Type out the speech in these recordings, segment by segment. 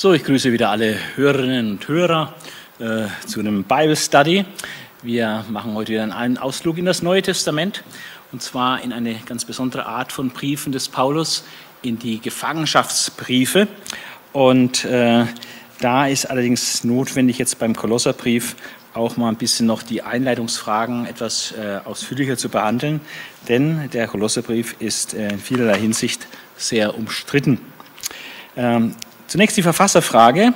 So, ich grüße wieder alle Hörerinnen und Hörer äh, zu einem Bible Study. Wir machen heute wieder einen Ausflug in das Neue Testament und zwar in eine ganz besondere Art von Briefen des Paulus, in die Gefangenschaftsbriefe. Und äh, da ist allerdings notwendig, jetzt beim Kolosserbrief auch mal ein bisschen noch die Einleitungsfragen etwas äh, ausführlicher zu behandeln, denn der Kolosserbrief ist äh, in vielerlei Hinsicht sehr umstritten. Ähm, Zunächst die Verfasserfrage.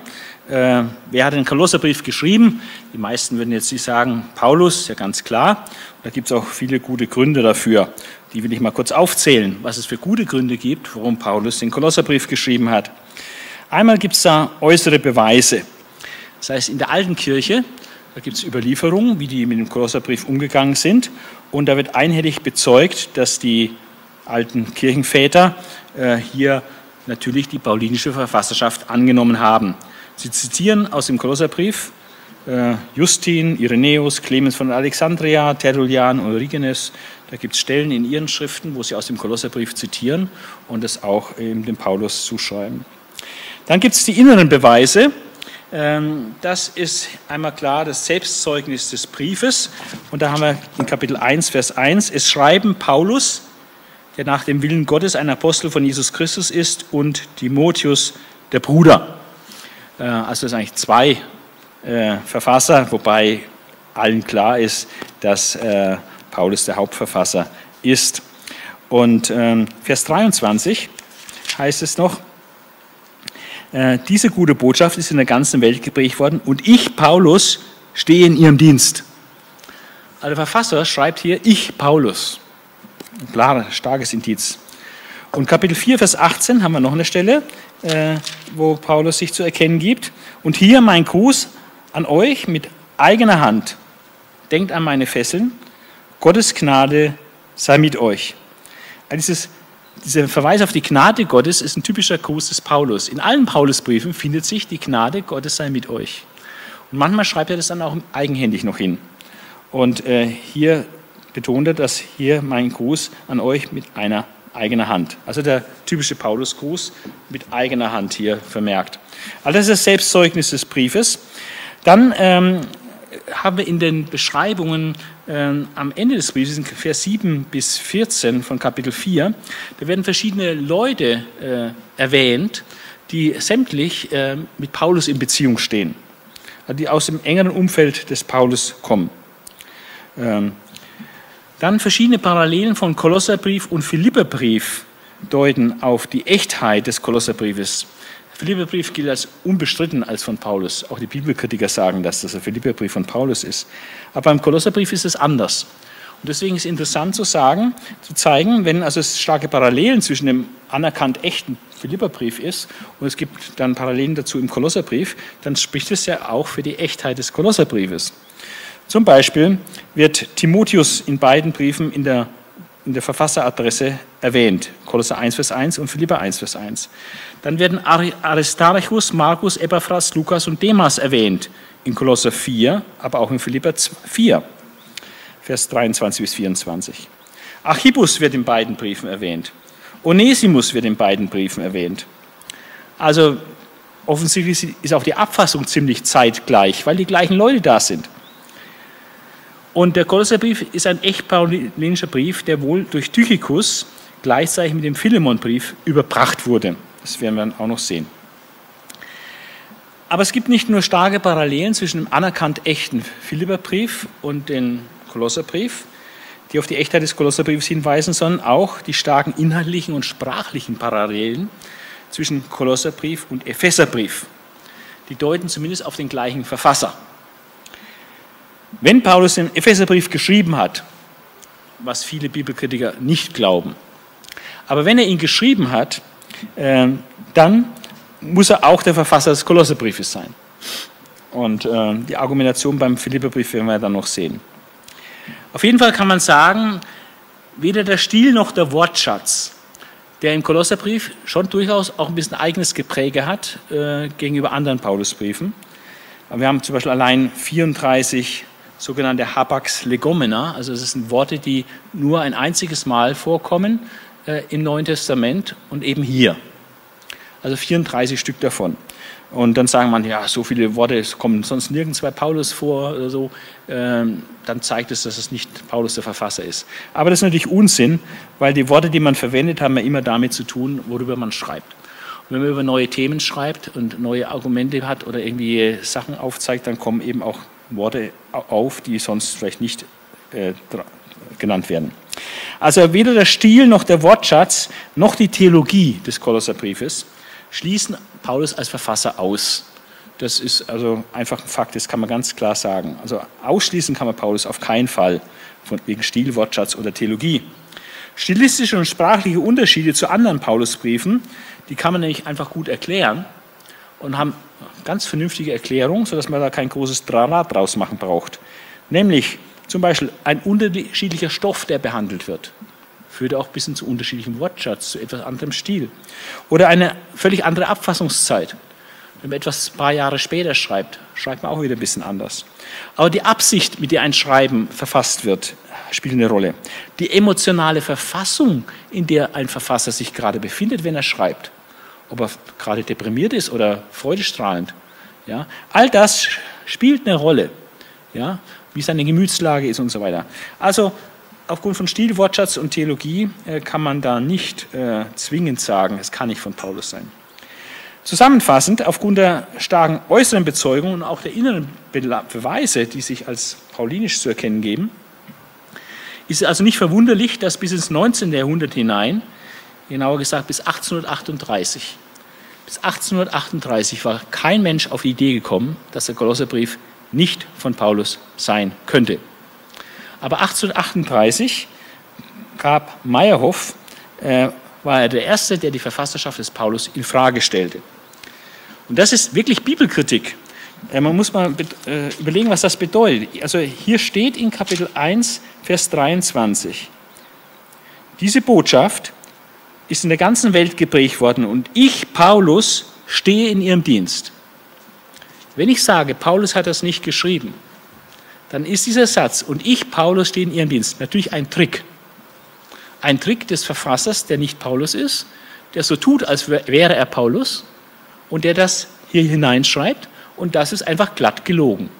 Äh, wer hat den Kolosserbrief geschrieben? Die meisten würden jetzt nicht sagen, Paulus, ja ganz klar. Da gibt es auch viele gute Gründe dafür. Die will ich mal kurz aufzählen, was es für gute Gründe gibt, warum Paulus den Kolosserbrief geschrieben hat. Einmal gibt es da äußere Beweise. Das heißt, in der alten Kirche, da gibt es Überlieferungen, wie die mit dem Kolosserbrief umgegangen sind. Und da wird einhellig bezeugt, dass die alten Kirchenväter äh, hier natürlich die paulinische Verfasserschaft angenommen haben. Sie zitieren aus dem Kolosserbrief äh, Justin, Irenäus, Clemens von Alexandria, Tertullian, Origenes. Da gibt es Stellen in ihren Schriften, wo sie aus dem Kolosserbrief zitieren und es auch eben dem Paulus zuschreiben. Dann gibt es die inneren Beweise. Ähm, das ist einmal klar das Selbstzeugnis des Briefes. Und da haben wir in Kapitel 1, Vers 1, es schreiben Paulus, der nach dem Willen Gottes ein Apostel von Jesus Christus ist, und Timotheus, der Bruder. Äh, also es sind eigentlich zwei äh, Verfasser, wobei allen klar ist, dass äh, Paulus der Hauptverfasser ist. Und ähm, Vers 23 heißt es noch, diese gute Botschaft ist in der ganzen Welt geprägt worden und ich, Paulus, stehe in ihrem Dienst. Also der Verfasser schreibt hier, ich, Paulus. Ein klares, starkes Indiz. Und Kapitel 4, Vers 18 haben wir noch eine Stelle, äh, wo Paulus sich zu erkennen gibt. Und hier mein Gruß an euch mit eigener Hand. Denkt an meine Fesseln. Gottes Gnade sei mit euch. Also dieses, dieser Verweis auf die Gnade Gottes ist ein typischer Gruß des Paulus. In allen Paulusbriefen findet sich die Gnade Gottes sei mit euch. Und manchmal schreibt er das dann auch eigenhändig noch hin. Und äh, hier betonte, dass hier mein Gruß an euch mit einer eigenen Hand. Also der typische Paulusgruß mit eigener Hand hier vermerkt. Also das ist das Selbstzeugnis des Briefes. Dann ähm, haben wir in den Beschreibungen ähm, am Ende des Briefes, in Vers 7 bis 14 von Kapitel 4, da werden verschiedene Leute äh, erwähnt, die sämtlich äh, mit Paulus in Beziehung stehen, die aus dem engeren Umfeld des Paulus kommen. Ähm, dann verschiedene Parallelen von Kolosserbrief und Philipperbrief deuten auf die Echtheit des Kolosserbriefes. Der Philipperbrief gilt als unbestritten als von Paulus. Auch die Bibelkritiker sagen, dass das der Philipperbrief von Paulus ist. Aber beim Kolosserbrief ist es anders. Und deswegen ist es interessant zu sagen, zu zeigen, wenn also es starke Parallelen zwischen dem anerkannt echten Philipperbrief ist und es gibt dann Parallelen dazu im Kolosserbrief, dann spricht es ja auch für die Echtheit des Kolosserbriefes. Zum Beispiel wird Timotheus in beiden Briefen in der, in der Verfasseradresse erwähnt, Kolosser 1, Vers 1 und Philippa 1, Vers 1. Dann werden Aristarchus, Markus, Epaphras, Lukas und Demas erwähnt, in Kolosser 4, aber auch in Philippa 4, Vers 23 bis 24. Archippus wird in beiden Briefen erwähnt. Onesimus wird in beiden Briefen erwähnt. Also offensichtlich ist auch die Abfassung ziemlich zeitgleich, weil die gleichen Leute da sind. Und der Kolosserbrief ist ein echt paulinischer Brief, der wohl durch Tychicus gleichzeitig mit dem Philemonbrief überbracht wurde. Das werden wir dann auch noch sehen. Aber es gibt nicht nur starke Parallelen zwischen dem anerkannt echten Philipperbrief und dem Kolosserbrief, die auf die Echtheit des Kolosserbriefs hinweisen, sondern auch die starken inhaltlichen und sprachlichen Parallelen zwischen Kolosserbrief und Epheserbrief. Die deuten zumindest auf den gleichen Verfasser. Wenn Paulus den Epheserbrief geschrieben hat, was viele Bibelkritiker nicht glauben, aber wenn er ihn geschrieben hat, äh, dann muss er auch der Verfasser des Kolosserbriefes sein. Und äh, die Argumentation beim Philipperbrief werden wir dann noch sehen. Auf jeden Fall kann man sagen, weder der Stil noch der Wortschatz, der im Kolosserbrief schon durchaus auch ein bisschen eigenes Gepräge hat äh, gegenüber anderen Paulusbriefen. Wir haben zum Beispiel allein 34 sogenannte Habax legomena, also es sind Worte, die nur ein einziges Mal vorkommen äh, im Neuen Testament und eben hier. Also 34 Stück davon. Und dann sagen man, ja, so viele Worte kommen sonst nirgends bei Paulus vor oder so. Ähm, dann zeigt es, dass es nicht Paulus der Verfasser ist. Aber das ist natürlich Unsinn, weil die Worte, die man verwendet, haben ja immer damit zu tun, worüber man schreibt. Und wenn man über neue Themen schreibt und neue Argumente hat oder irgendwie Sachen aufzeigt, dann kommen eben auch Worte auf, die sonst vielleicht nicht äh, genannt werden. Also weder der Stil noch der Wortschatz noch die Theologie des Kolosserbriefes schließen Paulus als Verfasser aus. Das ist also einfach ein Fakt, das kann man ganz klar sagen. Also ausschließen kann man Paulus auf keinen Fall von, wegen Stil, Wortschatz oder Theologie. Stilistische und sprachliche Unterschiede zu anderen Paulusbriefen, die kann man nämlich einfach gut erklären und haben ganz vernünftige Erklärungen, sodass man da kein großes Drama draus machen braucht. Nämlich zum Beispiel ein unterschiedlicher Stoff, der behandelt wird führt auch ein bisschen zu unterschiedlichem Wortschatz, zu etwas anderem Stil. Oder eine völlig andere Abfassungszeit. Wenn man etwas ein paar Jahre später schreibt, schreibt man auch wieder ein bisschen anders. Aber die Absicht, mit der ein Schreiben verfasst wird, spielt eine Rolle. Die emotionale Verfassung, in der ein Verfasser sich gerade befindet, wenn er schreibt, ob er gerade deprimiert ist oder freudestrahlend, ja, all das spielt eine Rolle. Ja, wie seine Gemütslage ist und so weiter. Also aufgrund von Stil, Wortschatz und Theologie äh, kann man da nicht äh, zwingend sagen, es kann nicht von Paulus sein. Zusammenfassend, aufgrund der starken äußeren Bezeugung und auch der inneren Beweise, die sich als paulinisch zu erkennen geben, ist es also nicht verwunderlich, dass bis ins 19. Jahrhundert hinein, genauer gesagt bis 1838, bis 1838 war kein Mensch auf die Idee gekommen, dass der Kolosserbrief nicht von Paulus sein könnte. Aber 1838 gab Meyerhoff, äh, war er der Erste, der die Verfasserschaft des Paulus in Frage stellte. Und das ist wirklich Bibelkritik. Äh, man muss mal äh, überlegen, was das bedeutet. Also hier steht in Kapitel 1, Vers 23, diese Botschaft ist in der ganzen Welt geprägt worden und ich, Paulus, stehe in ihrem Dienst. Wenn ich sage, Paulus hat das nicht geschrieben, dann ist dieser Satz, und ich, Paulus, stehe in ihrem Dienst, natürlich ein Trick. Ein Trick des Verfassers, der nicht Paulus ist, der so tut, als wäre er Paulus und der das hier hineinschreibt und das ist einfach glatt gelogen.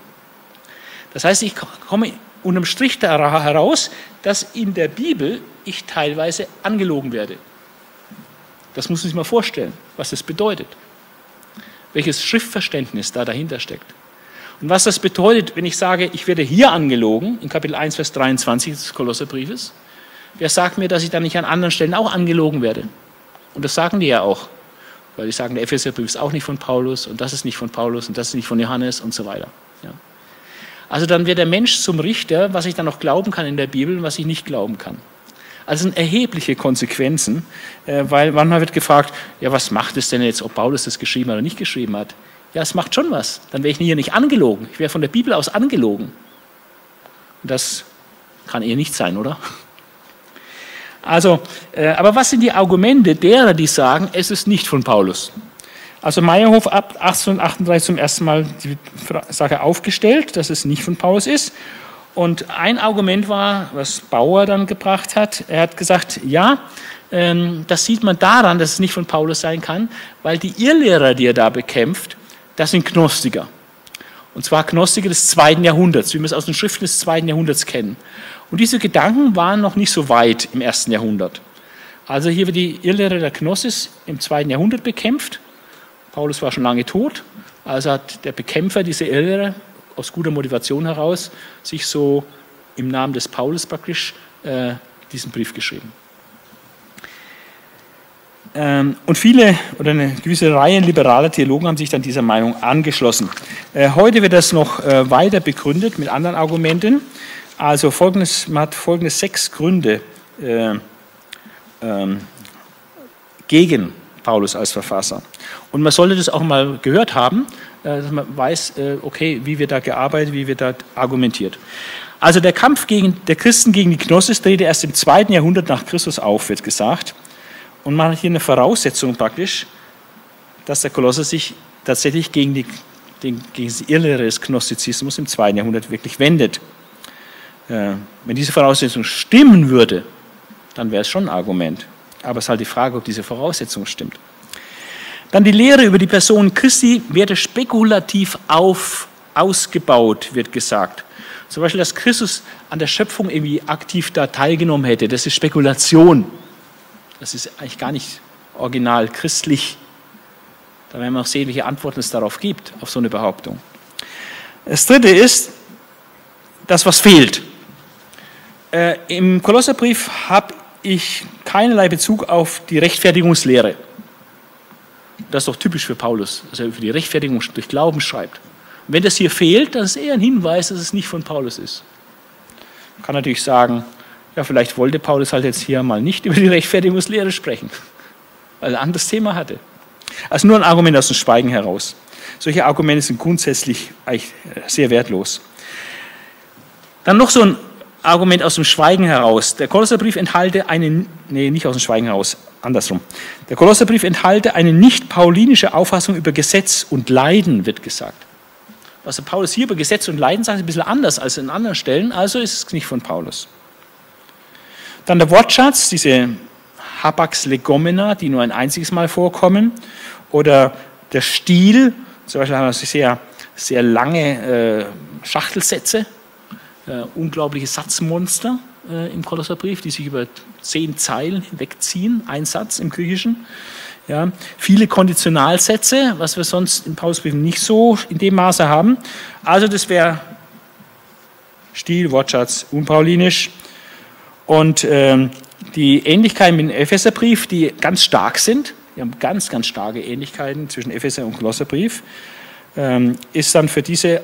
Das heißt, ich komme unterm Strich heraus, dass in der Bibel ich teilweise angelogen werde. Das muss man sich mal vorstellen, was das bedeutet. Welches Schriftverständnis da dahinter steckt. Und was das bedeutet, wenn ich sage, ich werde hier angelogen, in Kapitel 1, Vers 23 des Kolosserbriefes, wer sagt mir, dass ich dann nicht an anderen Stellen auch angelogen werde? Und das sagen die ja auch. Weil die sagen, der Epheserbrief ist auch nicht von Paulus und das ist nicht von Paulus und das ist nicht von Johannes und so weiter. Ja. Also dann wird der Mensch zum Richter, was ich dann noch glauben kann in der Bibel und was ich nicht glauben kann. Also sind erhebliche Konsequenzen, äh, weil manchmal wird gefragt, ja, was macht es denn jetzt, ob Paulus das geschrieben oder nicht geschrieben hat? Ja, es macht schon was. Dann wäre ich hier nicht angelogen. Ich wäre von der Bibel aus angelogen. Und das kann eher nicht sein, oder? Also, äh, aber was sind die Argumente derer, die sagen, es ist nicht von Paulus? Also Meyerhof ab 1838 zum ersten Mal die Sache aufgestellt, dass es nicht von Paulus ist. Und ein Argument war, was Bauer dann gebracht hat, er hat gesagt, ja, ähm, das sieht man daran, dass es nicht von Paulus sein kann, weil die Irrlehrer, die er da bekämpft, das sind Gnostiker. Und zwar Gnostiker des zweiten Jahrhunderts, wie wir es aus den Schriften des zweiten Jahrhunderts kennen. Und diese Gedanken waren noch nicht so weit im ersten Jahrhundert. Also hier wird die Irrlehre der Gnosis im zweiten Jahrhundert bekämpft. Paulus war schon lange tot, also hat der Bekämpfer dieser Irrlehre aus guter Motivation heraus sich so im Namen des Paulus praktisch äh, diesen Brief geschrieben. Ähm, und viele oder eine gewisse Reihe liberaler Theologen haben sich dann dieser Meinung angeschlossen. Äh, heute wird das noch äh, weiter begründet mit anderen Argumenten. Also folgendes, man hat folgende sechs Gründe äh, ähm, gegen Paulus als Verfasser. Und man sollte das auch mal gehört haben, dass man weiß, okay, wie wird da gearbeitet, wie wird da argumentiert. Also der Kampf gegen, der Christen gegen die Gnosis drehte erst im zweiten Jahrhundert nach Christus auf, wird gesagt. Und man hat hier eine Voraussetzung praktisch, dass der Kolosser sich tatsächlich gegen, die, den, gegen die Irrlehre des Gnostizismus im zweiten Jahrhundert wirklich wendet. Äh, wenn diese Voraussetzung stimmen würde, dann wäre es schon ein Argument. Aber es ist halt die Frage, ob diese Voraussetzung stimmt. Dann die Lehre über die Person Christi werde spekulativ auf, ausgebaut, wird gesagt. Zum Beispiel, dass Christus an der Schöpfung irgendwie aktiv da teilgenommen hätte. Das ist Spekulation. Das ist eigentlich gar nicht original christlich. Da werden wir auch sehen, welche Antworten es darauf gibt, auf so eine Behauptung. Das dritte ist, das, was fehlt. Äh, Im Kolosserbrief habe ich keinerlei Bezug auf die Rechtfertigungslehre. Das ist doch typisch für Paulus, dass er über die Rechtfertigung durch Glauben schreibt. Und wenn das hier fehlt, dann ist eher ein Hinweis, dass es nicht von Paulus ist. Man kann natürlich sagen, ja, vielleicht wollte Paulus halt jetzt hier mal nicht über die Rechtfertigungslehre sprechen, weil er ein anderes Thema hatte. Also nur ein Argument aus dem Schweigen heraus. Solche Argumente sind grundsätzlich eigentlich sehr wertlos. Dann noch so ein Argument aus dem Schweigen heraus. Der Kolosserbrief enthalte eine, nee, nicht aus dem Schweigen heraus, andersrum. Der Kolosserbrief enthalte eine nicht paulinische Auffassung über Gesetz und Leiden, wird gesagt. Was der Paulus hier über Gesetz und Leiden sagt, ist ein bisschen anders als in anderen Stellen, also ist es nicht von Paulus. Dann der Wortschatz, diese Habax legomena, die nur ein einziges Mal vorkommen, oder der Stil, zum Beispiel haben wir sehr, sehr lange äh, Schachtelsätze, äh, unglaubliche Satzmonster äh, im Kolosserbrief, die sich über zehn Zeilen hinwegziehen, ein Satz im Griechischen. Ja, viele Konditionalsätze, was wir sonst in Paulusbriefen nicht so in dem Maße haben. Also das wäre Stil, Wortschatz, unpaulinisch. Und ähm, die Ähnlichkeiten mit dem Epheserbrief, die ganz stark sind, wir haben ganz, ganz starke Ähnlichkeiten zwischen Epheser und Kolosserbrief, ähm, ist dann für diese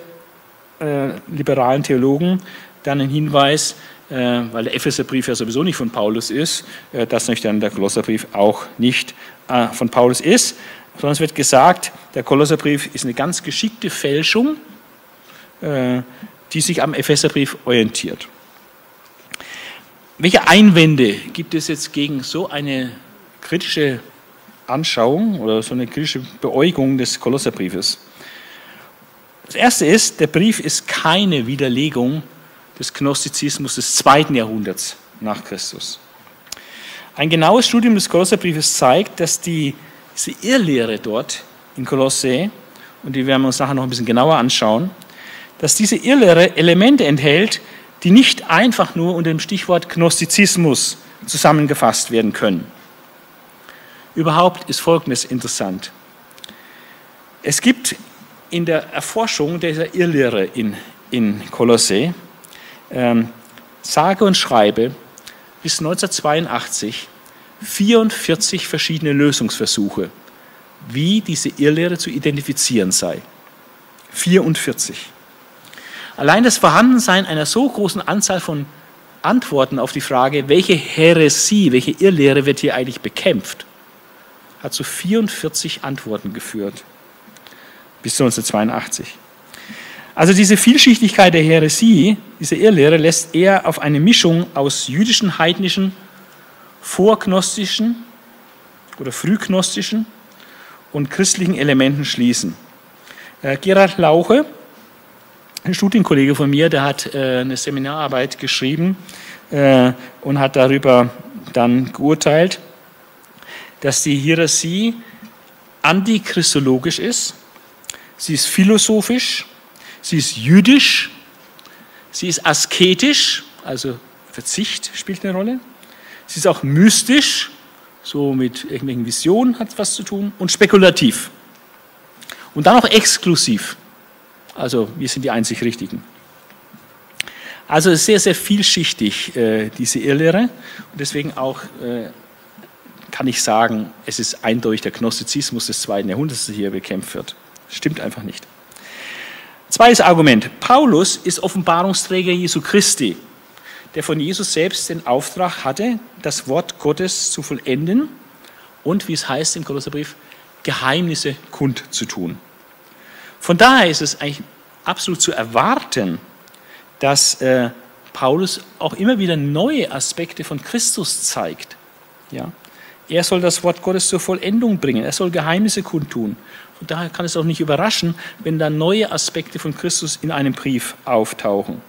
äh, liberalen Theologen dann ein Hinweis, äh, weil der Epheserbrief ja sowieso nicht von Paulus ist, äh, dass nämlich dann der Kolosserbrief auch nicht äh, von Paulus ist, sondern es wird gesagt, der Kolosserbrief ist eine ganz geschickte Fälschung, äh, die sich am Epheserbrief orientiert. Welche Einwände gibt es jetzt gegen so eine kritische Anschauung oder so eine kritische Beäugung des Kolosserbriefes? Das erste ist, der Brief ist keine Widerlegung des Gnostizismus des zweiten Jahrhunderts nach Christus. Ein genaues Studium des Kolosserbriefes zeigt, dass die, diese Irrlehre dort in Kolosse, und die werden wir uns nachher noch ein bisschen genauer anschauen, dass diese Irrlehre Elemente enthält, die nicht einfach nur unter dem Stichwort Gnostizismus zusammengefasst werden können. Überhaupt ist Folgendes interessant. Es gibt in der Erforschung dieser Irrlehre in, in Kolosse, ähm, sage und schreibe, bis 1982 44 verschiedene Lösungsversuche, wie diese Irrlehre zu identifizieren sei. 44. Allein das Vorhandensein einer so großen Anzahl von Antworten auf die Frage, welche Häresie, welche Irrlehre wird hier eigentlich bekämpft, hat zu 44 Antworten geführt bis 1982. Also diese Vielschichtigkeit der Häresie, diese Irrlehre, lässt eher auf eine Mischung aus jüdischen, heidnischen, vorgnostischen oder frühgnostischen und christlichen Elementen schließen. Äh, Gerhard Lauche, ein Studienkollege von mir, der hat äh, eine Seminararbeit geschrieben äh, und hat darüber dann geurteilt, dass die Hierarchie antichristologisch ist sie ist philosophisch, sie ist jüdisch, sie ist asketisch, also Verzicht spielt eine Rolle, sie ist auch mystisch, so mit irgendwelchen Visionen hat was zu tun, und spekulativ. Und dann auch exklusiv, also wir sind die einzig Richtigen. Also sehr, sehr vielschichtig, äh, diese Irrlehre. Und deswegen auch äh, kann ich sagen, es ist eindeutig der Gnostizismus des zweiten Jahrhunderts, der hier bekämpft wird. Stimmt einfach nicht. Zweites Argument. Paulus ist Offenbarungsträger Jesu Christi, der von Jesus selbst den Auftrag hatte, das Wort Gottes zu vollenden und, wie es heißt im Kolosserbrief, Geheimnisse kundzutun. Von daher ist es eigentlich absolut zu erwarten, dass äh, Paulus auch immer wieder neue Aspekte von Christus zeigt. Ja? Er soll das Wort Gottes zur Vollendung bringen. Er soll Geheimnisse kundtun. Und daher kann es auch nicht überraschen, wenn da neue Aspekte von Christus in einem Brief auftauchen.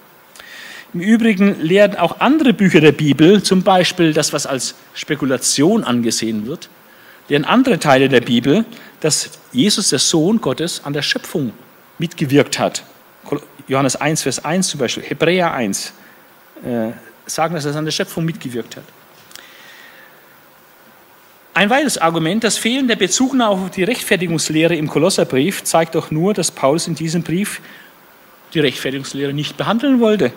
Im Übrigen lehren auch andere Bücher der Bibel, zum Beispiel das, was als Spekulation angesehen wird, lehren andere Teile der Bibel, dass Jesus, der Sohn Gottes, an der Schöpfung mitgewirkt hat. Johannes 1, Vers 1 zum Beispiel, Hebräer 1 äh, sagen, dass er an der Schöpfung mitgewirkt hat. Ein weiteres Argument, das Fehlen der Bezugnahme auf die Rechtfertigungslehre im Kolosserbrief zeigt doch nur, dass Paulus in diesem Brief die Rechtfertigungslehre nicht behandeln wollte.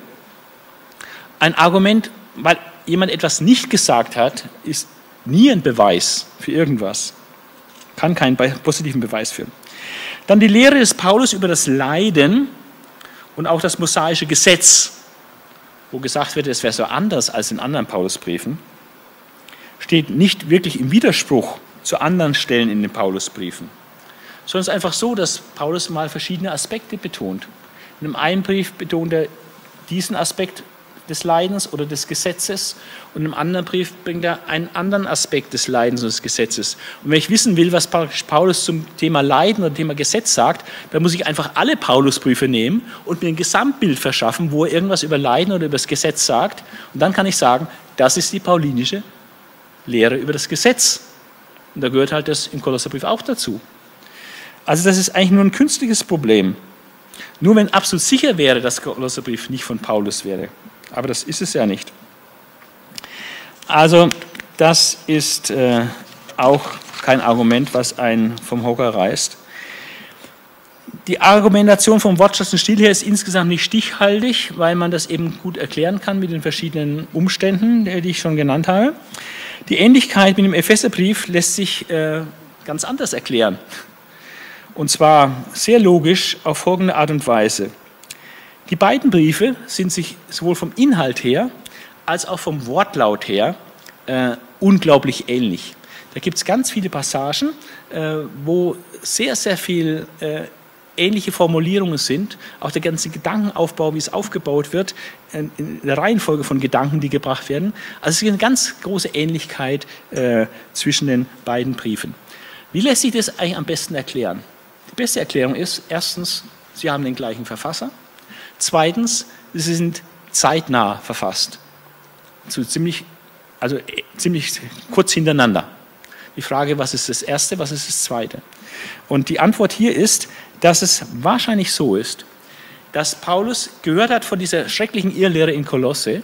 Ein Argument, weil jemand etwas nicht gesagt hat, ist nie ein Beweis für irgendwas. Kann keinen positiven Beweis führen. Dann die Lehre des Paulus über das Leiden und auch das mosaische Gesetz, wo gesagt wird, es wäre so anders als in anderen Paulusbriefen, steht nicht wirklich im Widerspruch zu anderen Stellen in den Paulusbriefen, sondern es ist einfach so, dass Paulus mal verschiedene Aspekte betont. In einem einen Brief betont er diesen Aspekt des Leidens oder des Gesetzes und im anderen Brief bringt er einen anderen Aspekt des Leidens und des Gesetzes. Und wenn ich wissen will, was Paulus zum Thema Leiden oder Thema Gesetz sagt, dann muss ich einfach alle Paulusbriefe nehmen und mir ein Gesamtbild verschaffen, wo er irgendwas über Leiden oder über das Gesetz sagt. Und dann kann ich sagen, das ist die paulinische Lehre über das Gesetz. Und da gehört halt das im Kolosserbrief auch dazu. Also das ist eigentlich nur ein künstliches Problem. Nur wenn absolut sicher wäre, dass der Kolosserbrief nicht von Paulus wäre. Aber das ist es ja nicht. Also das ist äh, auch kein Argument, was einen vom Hocker reißt. Die Argumentation vom Wortschatz und Stil her ist insgesamt nicht stichhaltig, weil man das eben gut erklären kann mit den verschiedenen Umständen, die ich schon genannt habe. Die Ähnlichkeit mit dem Epheserbrief lässt sich äh, ganz anders erklären. Und zwar sehr logisch auf folgende Art und Weise. Die beiden Briefe sind sich sowohl vom Inhalt her als auch vom Wortlaut her äh, unglaublich ähnlich. Da gibt es ganz viele Passagen, äh, wo sehr, sehr viel äh, ähnliche Formulierungen sind. Auch der ganze Gedankenaufbau, wie es aufgebaut wird, äh, in der Reihenfolge von Gedanken, die gebracht werden. Also es ist eine ganz große Ähnlichkeit äh, zwischen den beiden Briefen. Wie lässt sich das eigentlich am besten erklären? Die beste Erklärung ist, erstens, sie haben den gleichen Verfasser. Zweitens, sie sind zeitnah verfasst. So ziemlich, also äh, ziemlich kurz hintereinander. Die Frage, was ist das Erste, was ist das Zweite? Und die Antwort hier ist, dass es wahrscheinlich so ist, dass Paulus gehört hat von dieser schrecklichen Irrlehre in Kolosse.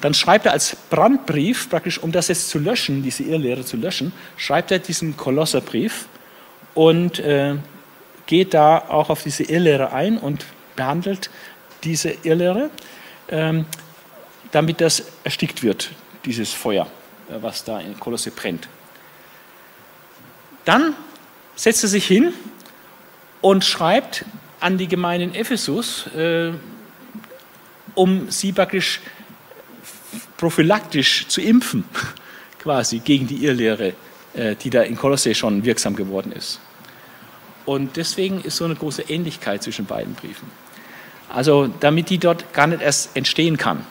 Dann schreibt er als Brandbrief, praktisch um das jetzt zu löschen, diese Irrlehre zu löschen, schreibt er diesen Kolosserbrief und äh, geht da auch auf diese Irrlehre ein und behandelt diese Irrlehre, ähm, damit das erstickt wird, dieses Feuer, äh, was da in Kolosse brennt. Dann setzt er sich hin und schreibt an die Gemeinde in Ephesus, äh, um sie praktisch prophylaktisch zu impfen, quasi gegen die Irrlehre, äh, die da in Kolosse schon wirksam geworden ist. Und deswegen ist so eine große Ähnlichkeit zwischen beiden Briefen. Also damit die dort gar nicht erst entstehen kann.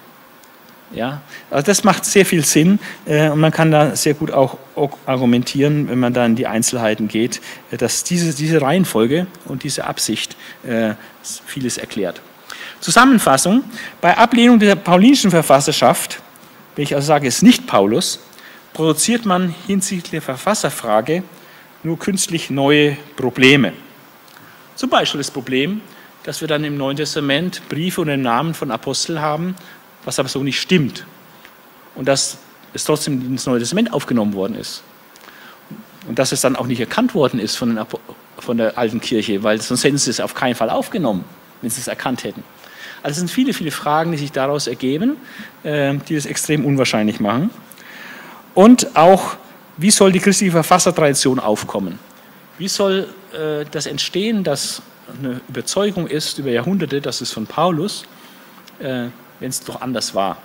Ja, also das macht sehr viel Sinn äh, und man kann da sehr gut auch, argumentieren, wenn man da in die Einzelheiten geht, äh, dass diese, diese Reihenfolge und diese Absicht äh, vieles erklärt. Zusammenfassung, bei Ablehnung der paulinischen Verfasserschaft, wenn ich also sage, es ist nicht Paulus, produziert man hinsichtlich der Verfasserfrage nur künstlich neue Probleme. Zum Beispiel das Problem, dass wir dann im Neuen Testament Briefe und den Namen von Aposteln haben, was aber so nicht stimmt. Und dass es trotzdem ins Neue Testament aufgenommen worden ist. Und dass es dann auch nicht erkannt worden ist von, von der alten Kirche, weil sonst hätten sie es auf keinen Fall aufgenommen, wenn sie es erkannt hätten. Also es sind viele, viele Fragen, die sich daraus ergeben, äh, die das extrem unwahrscheinlich machen. Und auch wie soll die christliche Verfassertradition aufkommen? Wie soll äh, das entstehen, dass eine Überzeugung ist über Jahrhunderte, dass es von Paulus, äh, wenn es doch anders war?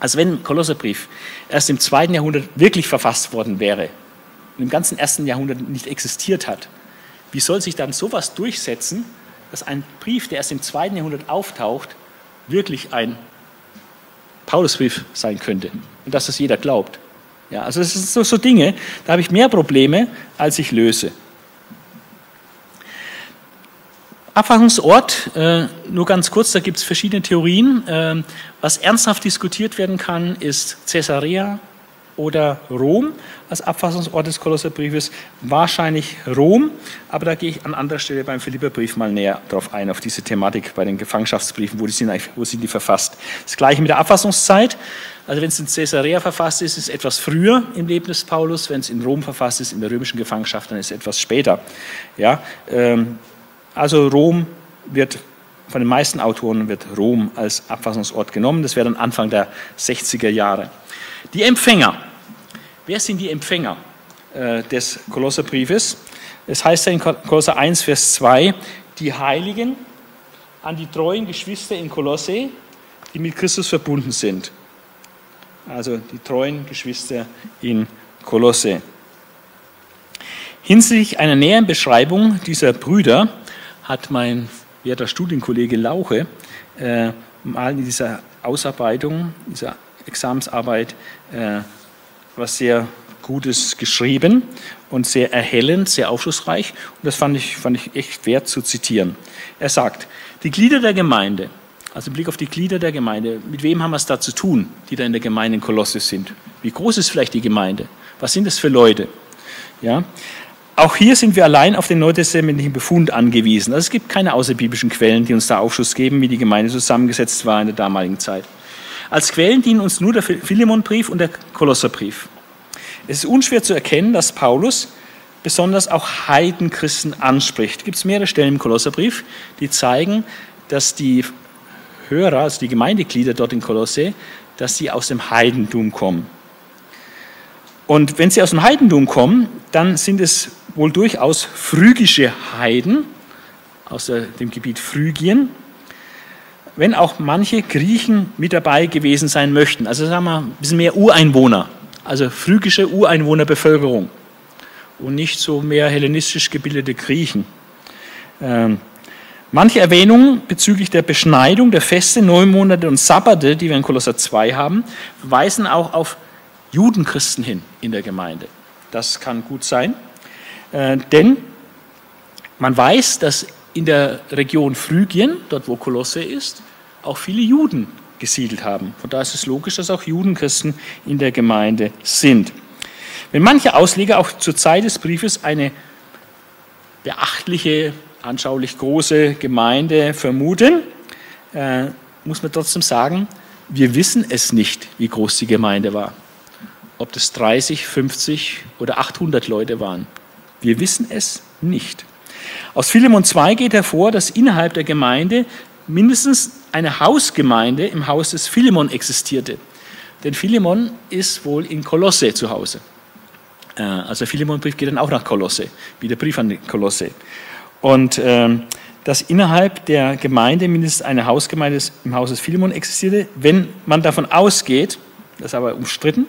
Also wenn Kolosserbrief erst im zweiten Jahrhundert wirklich verfasst worden wäre und im ganzen ersten Jahrhundert nicht existiert hat, wie soll sich dann sowas durchsetzen, dass ein Brief, der erst im zweiten Jahrhundert auftaucht, wirklich ein Paulusbrief sein könnte und dass das jeder glaubt? Ja, also es sind so, so Dinge, da habe ich mehr Probleme, als ich löse. Abwachungsort, äh, nur ganz kurz, da gibt es verschiedene Theorien. Äh, was ernsthaft diskutiert werden kann, ist Caesarea oder Rom als Abfassungsort des Kolosserbriefes? Wahrscheinlich Rom, aber da gehe ich an anderer Stelle beim Philipperbrief mal näher drauf ein, auf diese Thematik bei den Gefangenschaftsbriefen, wo, die sind, wo sind die verfasst. Das gleiche mit der Abfassungszeit. Also wenn es in Caesarea verfasst ist, ist es etwas früher im Leben des Paulus. Wenn es in Rom verfasst ist, in der römischen Gefangenschaft, dann ist es etwas später. Ja, ähm, also Rom wird von den meisten Autoren wird Rom als Abfassungsort genommen. Das wäre dann Anfang der 60er Jahre. Die Empfänger. Wer sind die Empfänger äh, des Kolosserbriefes? Es heißt ja in Kolosser 1, Vers 2, die Heiligen an die treuen Geschwister in Kolosse, die mit Christus verbunden sind. Also die treuen Geschwister in Kolosse. Hinsichtlich einer näheren Beschreibung dieser Brüder hat mein werter Studienkollege Lauche äh, mal in dieser Ausarbeitung, dieser Examensarbeit äh, was sehr Gutes geschrieben und sehr erhellend, sehr aufschlussreich. Und das fand ich, fand ich echt wert zu zitieren. Er sagt, die Glieder der Gemeinde, also Blick auf die Glieder der Gemeinde, mit wem haben wir es da zu tun, die da in der Gemeinde in Kolossus sind? Wie groß ist vielleicht die Gemeinde? Was sind das für Leute? Ja? Auch hier sind wir allein auf den neutestamentlichen Befund angewiesen. Also es gibt keine außerbiblischen Quellen, die uns da Aufschluss geben, wie die Gemeinde zusammengesetzt war in der damaligen Zeit. Als Quellen dienen uns nur der Philemonbrief und der Kolosserbrief. Es ist unschwer zu erkennen, dass Paulus besonders auch Heidenchristen anspricht. Es gibt mehrere Stellen im Kolosserbrief, die zeigen, dass die Hörer, also die Gemeindeglieder dort in Kolosse, dass sie aus dem Heidentum kommen. Und wenn sie aus dem Heidentum kommen, dann sind es wohl durchaus phrygische Heiden aus dem Gebiet Phrygien, wenn auch manche Griechen mit dabei gewesen sein möchten. Also sagen wir ein bisschen mehr Ureinwohner, also phrygische Ureinwohnerbevölkerung und nicht so mehr hellenistisch gebildete Griechen. Ähm, manche Erwähnungen bezüglich der Beschneidung der Feste, Neumonate und Sabbate, die wir in Kolosser 2 haben, weisen auch auf Judenchristen hin in der Gemeinde. Das kann gut sein, äh, denn man weiß, dass in der Region Phrygien, dort wo Kolosse ist, auch viele Juden gesiedelt haben. Von daher ist es logisch, dass auch Judenchristen in der Gemeinde sind. Wenn manche Ausleger auch zur Zeit des Briefes eine beachtliche, anschaulich große Gemeinde vermuten, äh, muss man trotzdem sagen, wir wissen es nicht, wie groß die Gemeinde war. Ob das 30, 50 oder 800 Leute waren. Wir wissen es nicht. Aus Philemon 2 geht hervor, dass innerhalb der Gemeinde mindestens eine Hausgemeinde im Haus des Philemon existierte. Denn Philemon ist wohl in Kolosse zu Hause. Äh, also der Philemon-Brief geht dann auch nach Kolosse, wie der Brief an Kolosse. Und ähm, dass innerhalb der Gemeinde mindestens eine Hausgemeinde im Haus des Philemon existierte, wenn man davon ausgeht, das ist aber umstritten,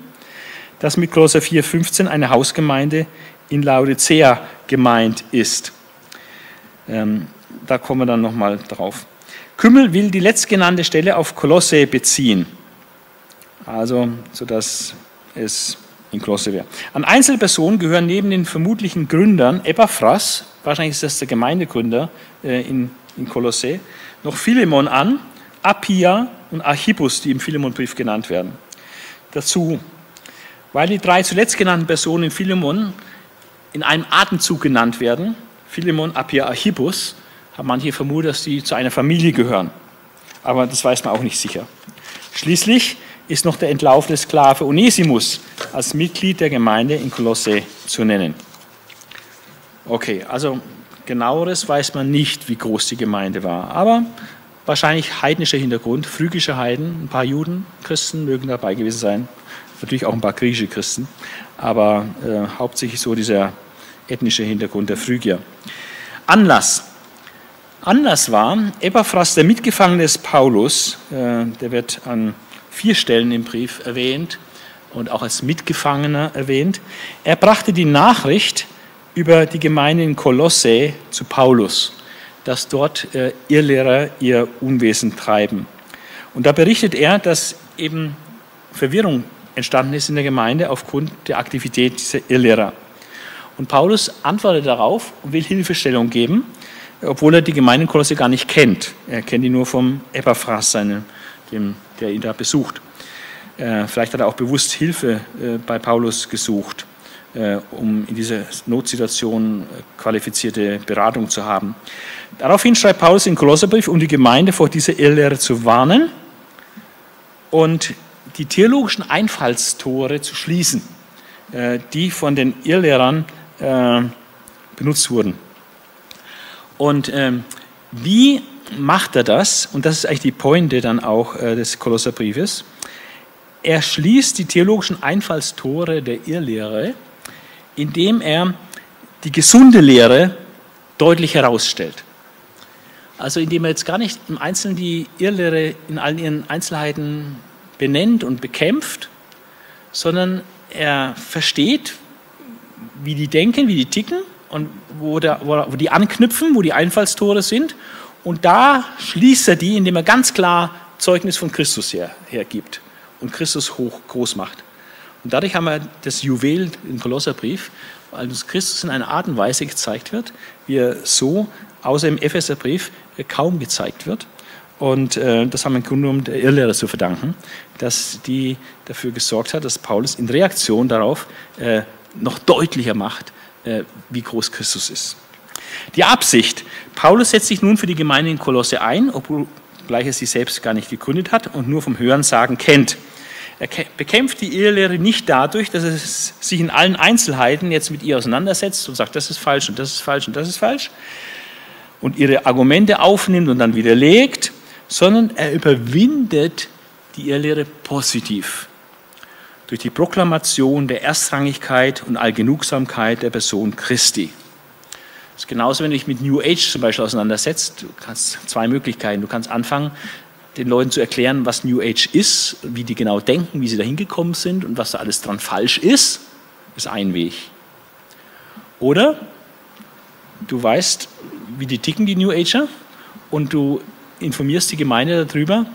dass mit Kolosser 4,15 eine Hausgemeinde in Laodicea gemeint ist. Ähm, da kommen wir dann nochmal drauf. Kümmel will die letztgenannte Stelle auf Kolosse beziehen. Also, sodass es in Kolosse wäre. An Einzelpersonen gehören neben den vermutlichen Gründern Epaphras, wahrscheinlich ist das der Gemeindegründer äh, in, in Kolosse, noch Philemon an, Appia und Archippus, die im Philemonbrief genannt werden. Dazu, weil die drei zuletzt genannten Personen in Philemon in einem Atemzug genannt werden, Philemon, Appia, Archippus, haben manche vermutet, dass sie zu einer Familie gehören. Aber das weiß man auch nicht sicher. Schließlich ist noch der entlaufene Sklave Onesimus als Mitglied der Gemeinde in Kolosse zu nennen. Okay, also genaueres weiß man nicht, wie groß die Gemeinde war. Aber wahrscheinlich heidnischer Hintergrund, phrygische Heiden, ein paar Juden, Christen mögen dabei gewesen sein. Natürlich auch ein paar griechische Christen. Aber äh, hauptsächlich so dieser ethnische Hintergrund der Phrygier. Anlass. Anlass war, Epaphras, der Mitgefangene des Paulus, äh, der wird an vier Stellen im Brief erwähnt und auch als Mitgefangener erwähnt. Er brachte die Nachricht über die Gemeinde in Kolosse zu Paulus, dass dort äh, Irrlehrer ihr Unwesen treiben. Und da berichtet er, dass eben Verwirrung entstanden ist in der Gemeinde aufgrund der Aktivität dieser Irrlehrer. Und Paulus antwortet darauf und will Hilfestellung geben, obwohl er die Gemeinde Kolosse gar nicht kennt. Er kennt die nur vom Epaphras, seine, dem, der ihn da besucht. Äh, vielleicht hat er auch bewusst Hilfe äh, bei Paulus gesucht, äh, um in dieser Notsituation äh, qualifizierte Beratung zu haben. Daraufhin schreibt Paulus in Kolosserbrief, um die Gemeinde vor dieser Irrlehre zu warnen und die theologischen Einfallstore zu schließen, äh, die von den Irrlehrern äh, benutzt wurden. Und ähm, wie macht er das? Und das ist eigentlich die Pointe dann auch äh, des Kolosserbriefes. Er schließt die theologischen Einfallstore der Irrlehre, indem er die gesunde Lehre deutlich herausstellt. Also indem er jetzt gar nicht im Einzelnen die Irrlehre in allen ihren Einzelheiten benennt und bekämpft, sondern er versteht, wie die denken, wie die ticken und wo, der, wo die anknüpfen, wo die Einfallstore sind. Und da schließt er die, indem er ganz klar Zeugnis von Christus her, hergibt und Christus hoch groß macht. Und dadurch haben wir das Juwel im Kolosserbrief, weil uns Christus in einer Art und Weise gezeigt wird, wie er so außer im Epheserbrief kaum gezeigt wird. Und äh, das haben wir im Grunde genommen der Irrlehre zu verdanken, dass die dafür gesorgt hat, dass Paulus in Reaktion darauf äh, noch deutlicher macht, äh, wie groß Christus ist. Die Absicht. Paulus setzt sich nun für die Gemeinde in Kolosse ein, obwohl gleich er sie selbst gar nicht gegründet hat und nur vom Hörensagen kennt. Er bekämpft die Irrlehre nicht dadurch, dass er sich in allen Einzelheiten jetzt mit ihr auseinandersetzt und sagt, das ist falsch und das ist falsch und das ist falsch und ihre Argumente aufnimmt und dann widerlegt, sondern er überwindet die Irrlehre positiv durch die Proklamation der Erstrangigkeit und Allgenugsamkeit der Person Christi. Das ist genauso, wenn du dich mit New Age zum Beispiel auseinandersetzt. Du kannst zwei Möglichkeiten. Du kannst anfangen, den Leuten zu erklären, was New Age ist, wie die genau denken, wie sie da hingekommen sind und was da alles dran falsch ist. Das ist ein Weg. Oder du weißt, wie die ticken, die New Ager, und du informierst die Gemeinde darüber,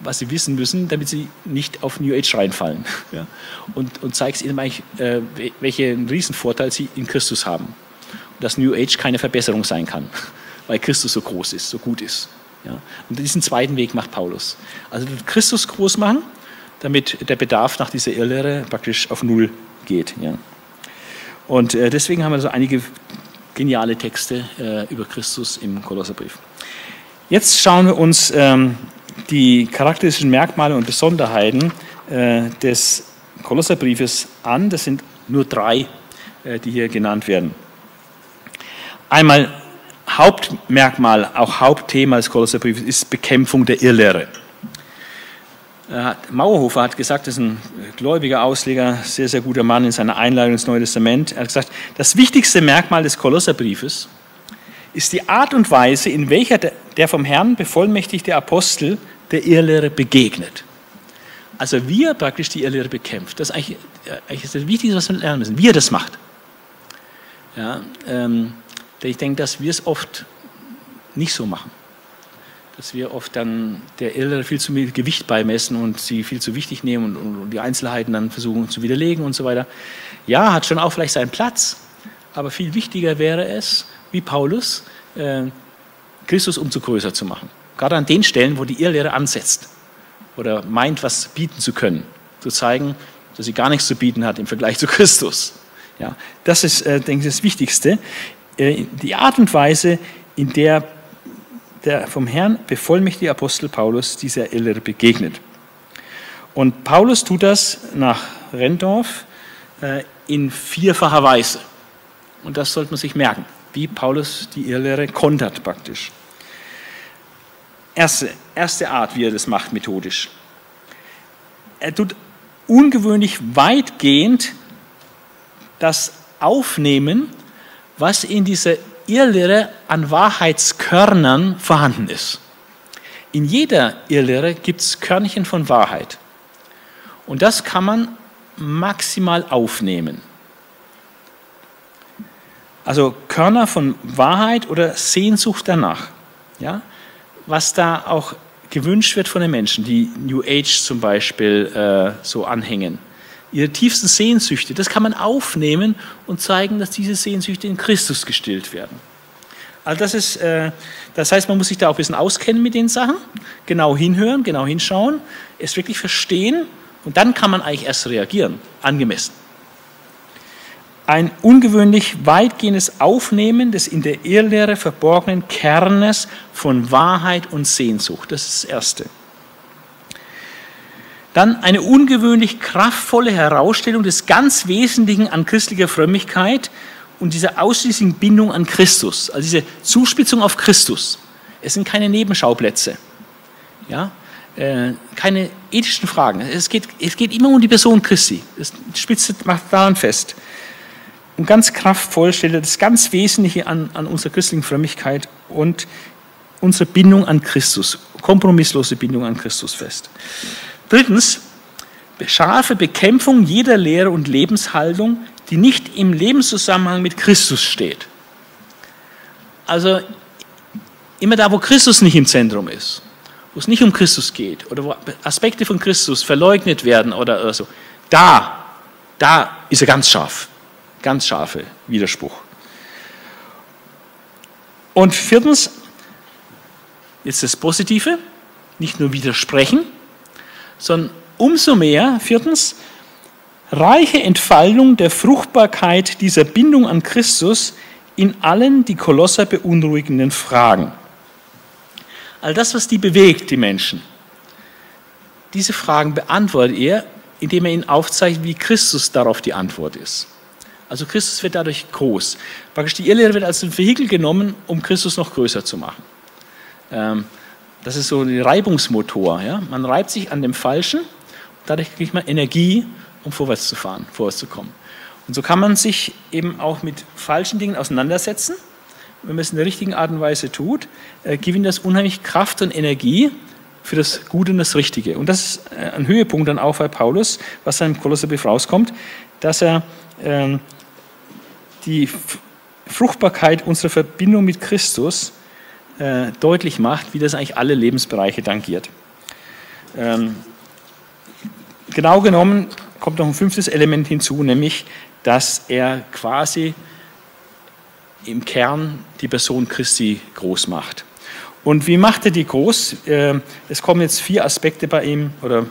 was sie wissen müssen, damit sie nicht auf New Age reinfallen. Ja? Und, und zeigst ihnen eigentlich, äh, welchen Riesenvorteil sie in Christus haben. Und dass New Age keine Verbesserung sein kann, weil Christus so groß ist, so gut ist. Ja? Und diesen zweiten Weg macht Paulus. Also Christus groß machen, damit der Bedarf nach dieser Irrlehre praktisch auf Null geht. Ja? Und äh, deswegen haben wir so einige geniale Texte äh, über Christus im Kolosserbrief. Jetzt schauen wir uns ähm, die charakteristischen Merkmale und Besonderheiten äh, des Kolosserbriefes an. Das sind nur drei, äh, die hier genannt werden. Einmal Hauptmerkmal, auch Hauptthema des Kolosserbriefes ist Bekämpfung der Irrlehre. Mauerhofer hat gesagt, das ist ein gläubiger Ausleger, sehr, sehr guter Mann in seiner Einleitung ins Neue Testament. Er hat gesagt, das wichtigste Merkmal des Kolosserbriefes die Art und Weise, in welcher der vom Herrn bevollmächtigte Apostel der Irrlehre begegnet. Also wie er praktisch die Irrlehre bekämpft. Das ist eigentlich, eigentlich das Wichtigste, was wir lernen müssen, wie er das macht. Ja, ähm, ich denke, dass wir es oft nicht so machen dass wir oft dann der Irrlehre viel zu viel Gewicht beimessen und sie viel zu wichtig nehmen und, und, die Einzelheiten dann versuchen zu widerlegen und so weiter. Ja, hat schon auch vielleicht seinen Platz, aber viel wichtiger wäre es, wie Paulus, äh, Christus umso größer zu machen. Gerade an den Stellen, wo die Irrlehre ansetzt oder meint, was bieten zu können, zu zeigen, dass sie gar nichts zu bieten hat im Vergleich zu Christus. Ja, das ist, äh, denke ich, das Wichtigste. Äh, die Art und Weise, in der der vom Herrn bevollmächtigte Apostel Paulus dieser Irrlehre begegnet. Und Paulus tut das nach Rendorf in vierfacher Weise. Und das sollte man sich merken, wie Paulus die Irrlehre kontert praktisch. Erste, erste Art, wie er das macht methodisch. Er tut ungewöhnlich weitgehend das aufnehmen, was in dieser Irrlehre an Wahrheitskörnern vorhanden ist. In jeder Irrlehre gibt es Körnchen von Wahrheit. Und das kann man maximal aufnehmen. Also Körner von Wahrheit oder Sehnsucht danach. Ja? Was da auch gewünscht wird von den Menschen, die New Age zum Beispiel äh, so anhängen ihre tiefsten Sehnsüchte, das kann man aufnehmen und zeigen, dass diese Sehnsüchte in Christus gestillt werden. Also das ist, äh, das heißt, man muss sich da auch ein bisschen auskennen mit den Sachen, genau hinhören, genau hinschauen, es wirklich verstehen Und dann kann man eigentlich erst reagieren, angemessen. Ein ungewöhnlich weitgehendes Aufnehmen des in der Irrlehre verborgenen Kernes von Wahrheit und Sehnsucht. Das ist das Erste. Dann eine ungewöhnlich kraftvolle Herausstellung des ganz Wesentlichen an christlicher Frömmigkeit und dieser ausschließlichen Bindung an Christus, also diese Zuspitzung auf Christus. Es sind keine Nebenschauplätze, ja? Äh, keine ethischen Fragen. Es geht, es geht immer um die Person Christi. Das spitzt macht daran fest. Und ganz kraftvoll stellt er das ganz Wesentliche an, an unserer christlichen Frömmigkeit und unsere Bindung an Christus, kompromisslose Bindung an Christus fest. Drittens, scharfe Bekämpfung jeder Lehre und Lebenshaltung, die nicht im Lebenszusammenhang mit Christus steht. Also immer da, wo Christus nicht im Zentrum ist, wo es nicht um Christus geht oder wo Aspekte von Christus verleugnet werden oder, oder so, da, da ist er ganz scharf, ganz scharfe Widerspruch. Und viertens, jetzt das Positive, nicht nur widersprechen, sondern umso mehr, viertens, reiche Entfaltung der Fruchtbarkeit dieser Bindung an Christus in allen die Kolosser beunruhigenden Fragen. All das, was die bewegt, die Menschen, diese Fragen beantwortet er, indem er ihnen aufzeigt, wie Christus darauf die Antwort ist. Also Christus wird dadurch groß. Praktisch die Irrlehre wird als ein Vehikel genommen, um Christus noch größer zu machen. Ähm, das ist so ein Reibungsmotor. Man reibt sich an dem Falschen, dadurch kriegt man Energie um vorwärts zu fahren, vorwärts zu kommen. Und so kann man sich eben auch mit falschen Dingen auseinandersetzen. Wenn man es in der richtigen Art und Weise tut, äh, gewinnt das unheimlich Kraft und Energie für das Gute und das Richtige. Und das ist äh, ein Höhepunkt dann auch bei Paulus, was dann im Kolosserbrief rauskommt, dass er äh, die Fruchtbarkeit unserer Verbindung mit Christus äh, deutlich macht, wie das eigentlich alle Lebensbereiche tangiert. Ähm, genau genommen kommt noch ein fünftes Element hinzu, nämlich, dass er quasi im Kern die Person Christi groß macht. Und wie macht er die groß? Äh, es kommen jetzt vier Aspekte bei ihm oder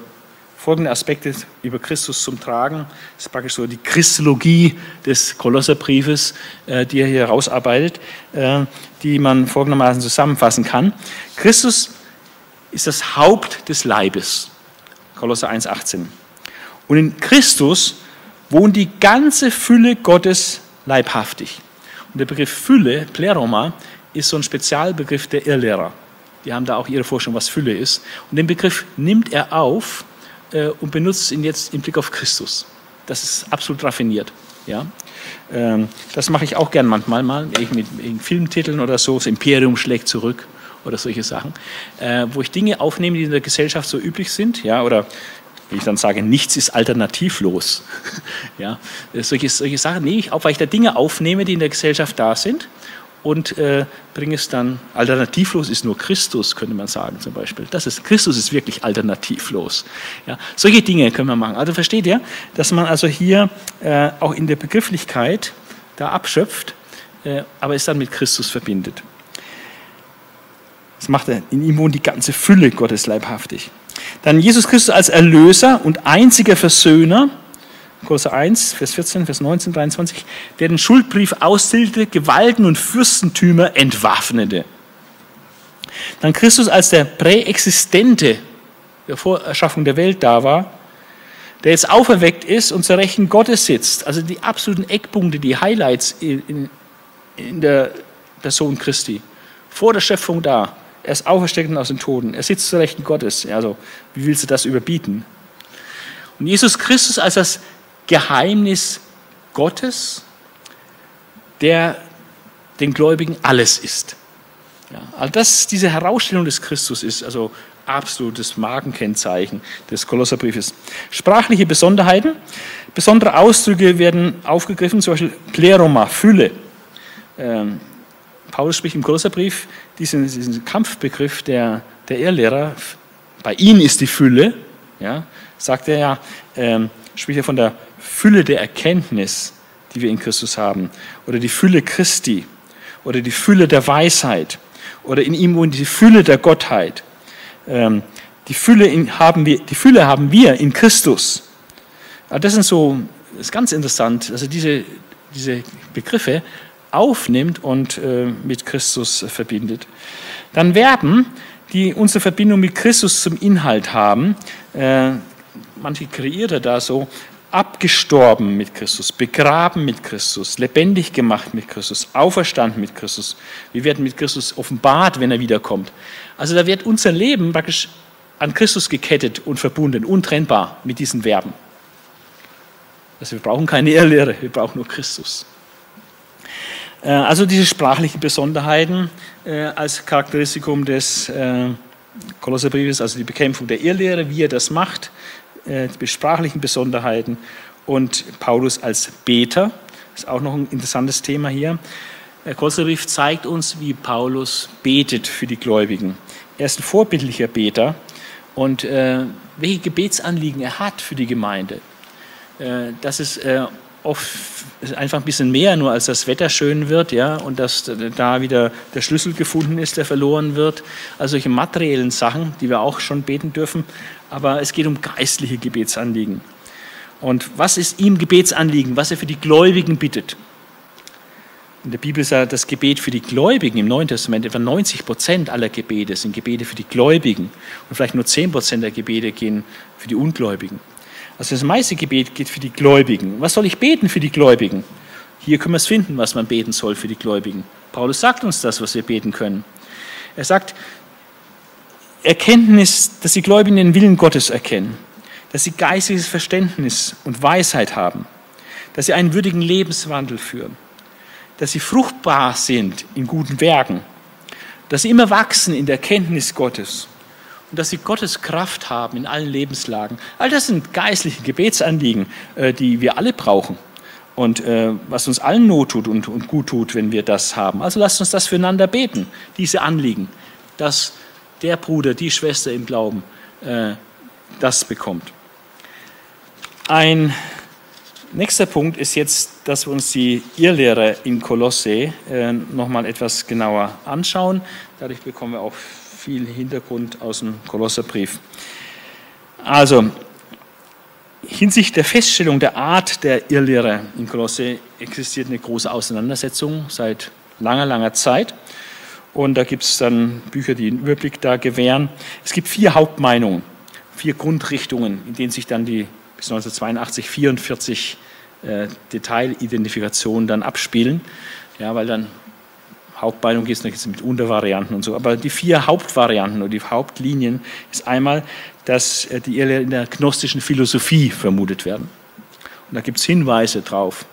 folgende Aspekte über Christus zum Tragen. Das ist praktisch so die Christologie des Kolosserbriefes, äh, die er hier herausarbeitet, äh, die man folgendermaßen zusammenfassen kann. Christus ist das Haupt des Leibes. Kolosser 1,18. Und in Christus wohnt die ganze Fülle Gottes leibhaftig. Und der Begriff Fülle, Pleroma, ist so ein Spezialbegriff der Irrlehrer. Die haben da auch ihre Vorstellung, was Fülle ist. Und den Begriff nimmt er auf äh, und benutzt ihn jetzt im Blick auf Christus. Das ist absolut raffiniert. Ja? Ähm, das mache ich auch gern manchmal mal, mit, mit Filmtiteln oder so. Das Imperium schlägt zurück oder solche Sachen, äh, wo ich Dinge aufnehme, die in der Gesellschaft so üblich sind, ja, oder wie ich dann sage, nichts ist alternativlos. ja, solche, solche Sachen nehme ich auf, weil ich da Dinge aufnehme, die in der Gesellschaft da sind und äh, bringe es dann, alternativlos ist nur Christus, könnte man sagen zum Beispiel. Das ist, Christus ist wirklich alternativlos. Ja, solche Dinge können wir machen. Also versteht ihr, dass man also hier äh, auch in der Begrifflichkeit da abschöpft, äh, aber es dann mit Christus verbindet. Das macht er, in ihm wohnt die ganze Fülle Gottes leibhaftig. Dann Jesus Christus als Erlöser und einziger Versöhner, Kolosser 1, Vers 14, Vers 19, 23, der den Schuldbrief austilgte, Gewalten und Fürstentümer entwaffnete. Dann Christus als der Präexistente, der vor Erschaffung der Welt da war, der jetzt auferweckt ist und zur Rechten Gottes sitzt. Also die absoluten Eckpunkte, die Highlights in, in der Person Christi. Vor der Schöpfung da, er ist auferstanden aus den Toten. Er sitzt zur Rechten Gottes. Also, wie willst du das überbieten? Und Jesus Christus als das Geheimnis Gottes, der den Gläubigen alles ist. Ja, also das, diese Herausstellung des Christus ist also absolutes Markenkennzeichen des Kolosserbriefes. Sprachliche Besonderheiten, besondere Ausdrücke werden aufgegriffen, zum Beispiel Pleroma, Fülle. Ähm, Paulus spricht im Kolosserbrief diesen, diesen Kampfbegriff der, der Irrlehrer, bei ihnen ist die Fülle, ja, sagt er ja, ähm, spricht er von der Fülle der Erkenntnis, die wir in Christus haben, oder die Fülle Christi, oder die Fülle der Weisheit, oder in ihm wohnt die Fülle der Gottheit. Ähm, Die Fülle, in, haben wir, die Fülle haben wir in Christus. Das sind so, das ist ganz interessant, also diese, diese Begriffe aufnimmt und äh, mit Christus verbindet. Dann Verben, die unsere Verbindung mit Christus zum Inhalt haben. Äh, manche kreiert er da so, abgestorben mit Christus, begraben mit Christus, lebendig gemacht mit Christus, auferstanden mit Christus. Wir werden mit Christus offenbart, wenn er wiederkommt. Also da wird unser Leben praktisch an Christus gekettet und verbunden, untrennbar mit diesen Verben. Also wir brauchen keine Irrlehre, wir brauchen nur Christus. Äh, also diese sprachlichen Besonderheiten äh, als Charakteristikum des äh, Kolosserbriefes, also die Bekämpfung der Irrlehre, wie er das macht, die sprachlichen Besonderheiten und Paulus als Beter, ist auch noch ein interessantes Thema hier. Der Kolosserbrief zeigt uns, wie Paulus betet für die Gläubigen. Er ist ein vorbildlicher Beter und welche Gebetsanliegen er hat für die Gemeinde. das ist oft einfach ein bisschen mehr, nur als das Wetter schön wird, ja, und dass da wieder der Schlüssel gefunden ist, der verloren wird. Also solche materiellen Sachen, die wir auch schon beten dürfen. Aber es geht um geistliche Gebetsanliegen. Und was ist ihm Gebetsanliegen, was er für die Gläubigen bittet? In der Bibel ja das Gebet für die Gläubigen im Neuen Testament, etwa 90 Prozent aller Gebete sind Gebete für die Gläubigen. Und vielleicht nur 10 Prozent der Gebete gehen für die Ungläubigen. Also das meiste Gebet geht für die Gläubigen. Was soll ich beten für die Gläubigen? Hier können wir es finden, was man beten soll für die Gläubigen. Paulus sagt uns das, was wir beten können. Er sagt, Erkenntnis, dass die Gläubigen den Willen Gottes erkennen, dass sie geistiges Verständnis und Weisheit haben, dass sie einen würdigen Lebenswandel führen, dass sie fruchtbar sind in guten Werken, dass sie immer wachsen in der Kenntnis Gottes und dass sie Gottes Kraft haben in allen Lebenslagen. All das sind geistliche Gebetsanliegen, äh, die wir alle brauchen und äh, was uns allen not tut und, und gut tut, wenn wir das haben. Also lasst uns das füreinander beten, diese Anliegen, dass der Bruder, die Schwester im Glauben äh, das bekommt. Ein nächster Punkt ist jetzt, dass wir uns die Irrlehre in Kolosse nochmal etwas genauer anschauen. Dadurch bekommen wir auch viel Hintergrund aus dem Kolosserbrief. Also, hinsichtlich der Feststellung der Art der Irrlehre in Kolosse existiert eine große Auseinandersetzung seit langer, langer Zeit. Und da gibt es dann Bücher, die einen Überblick da gewähren. Es gibt vier Hauptmeinungen, vier Grundrichtungen, in denen sich dann die bis 1982 44 äh, Detailidentifikationen dann abspielen. Ja, weil dann Hauptmeinung gibt es mit Untervarianten und so. Aber die vier Hauptvarianten oder die Hauptlinien ist einmal, dass äh, die in der gnostischen Philosophie vermutet werden. Und da gibt es Hinweise drauf.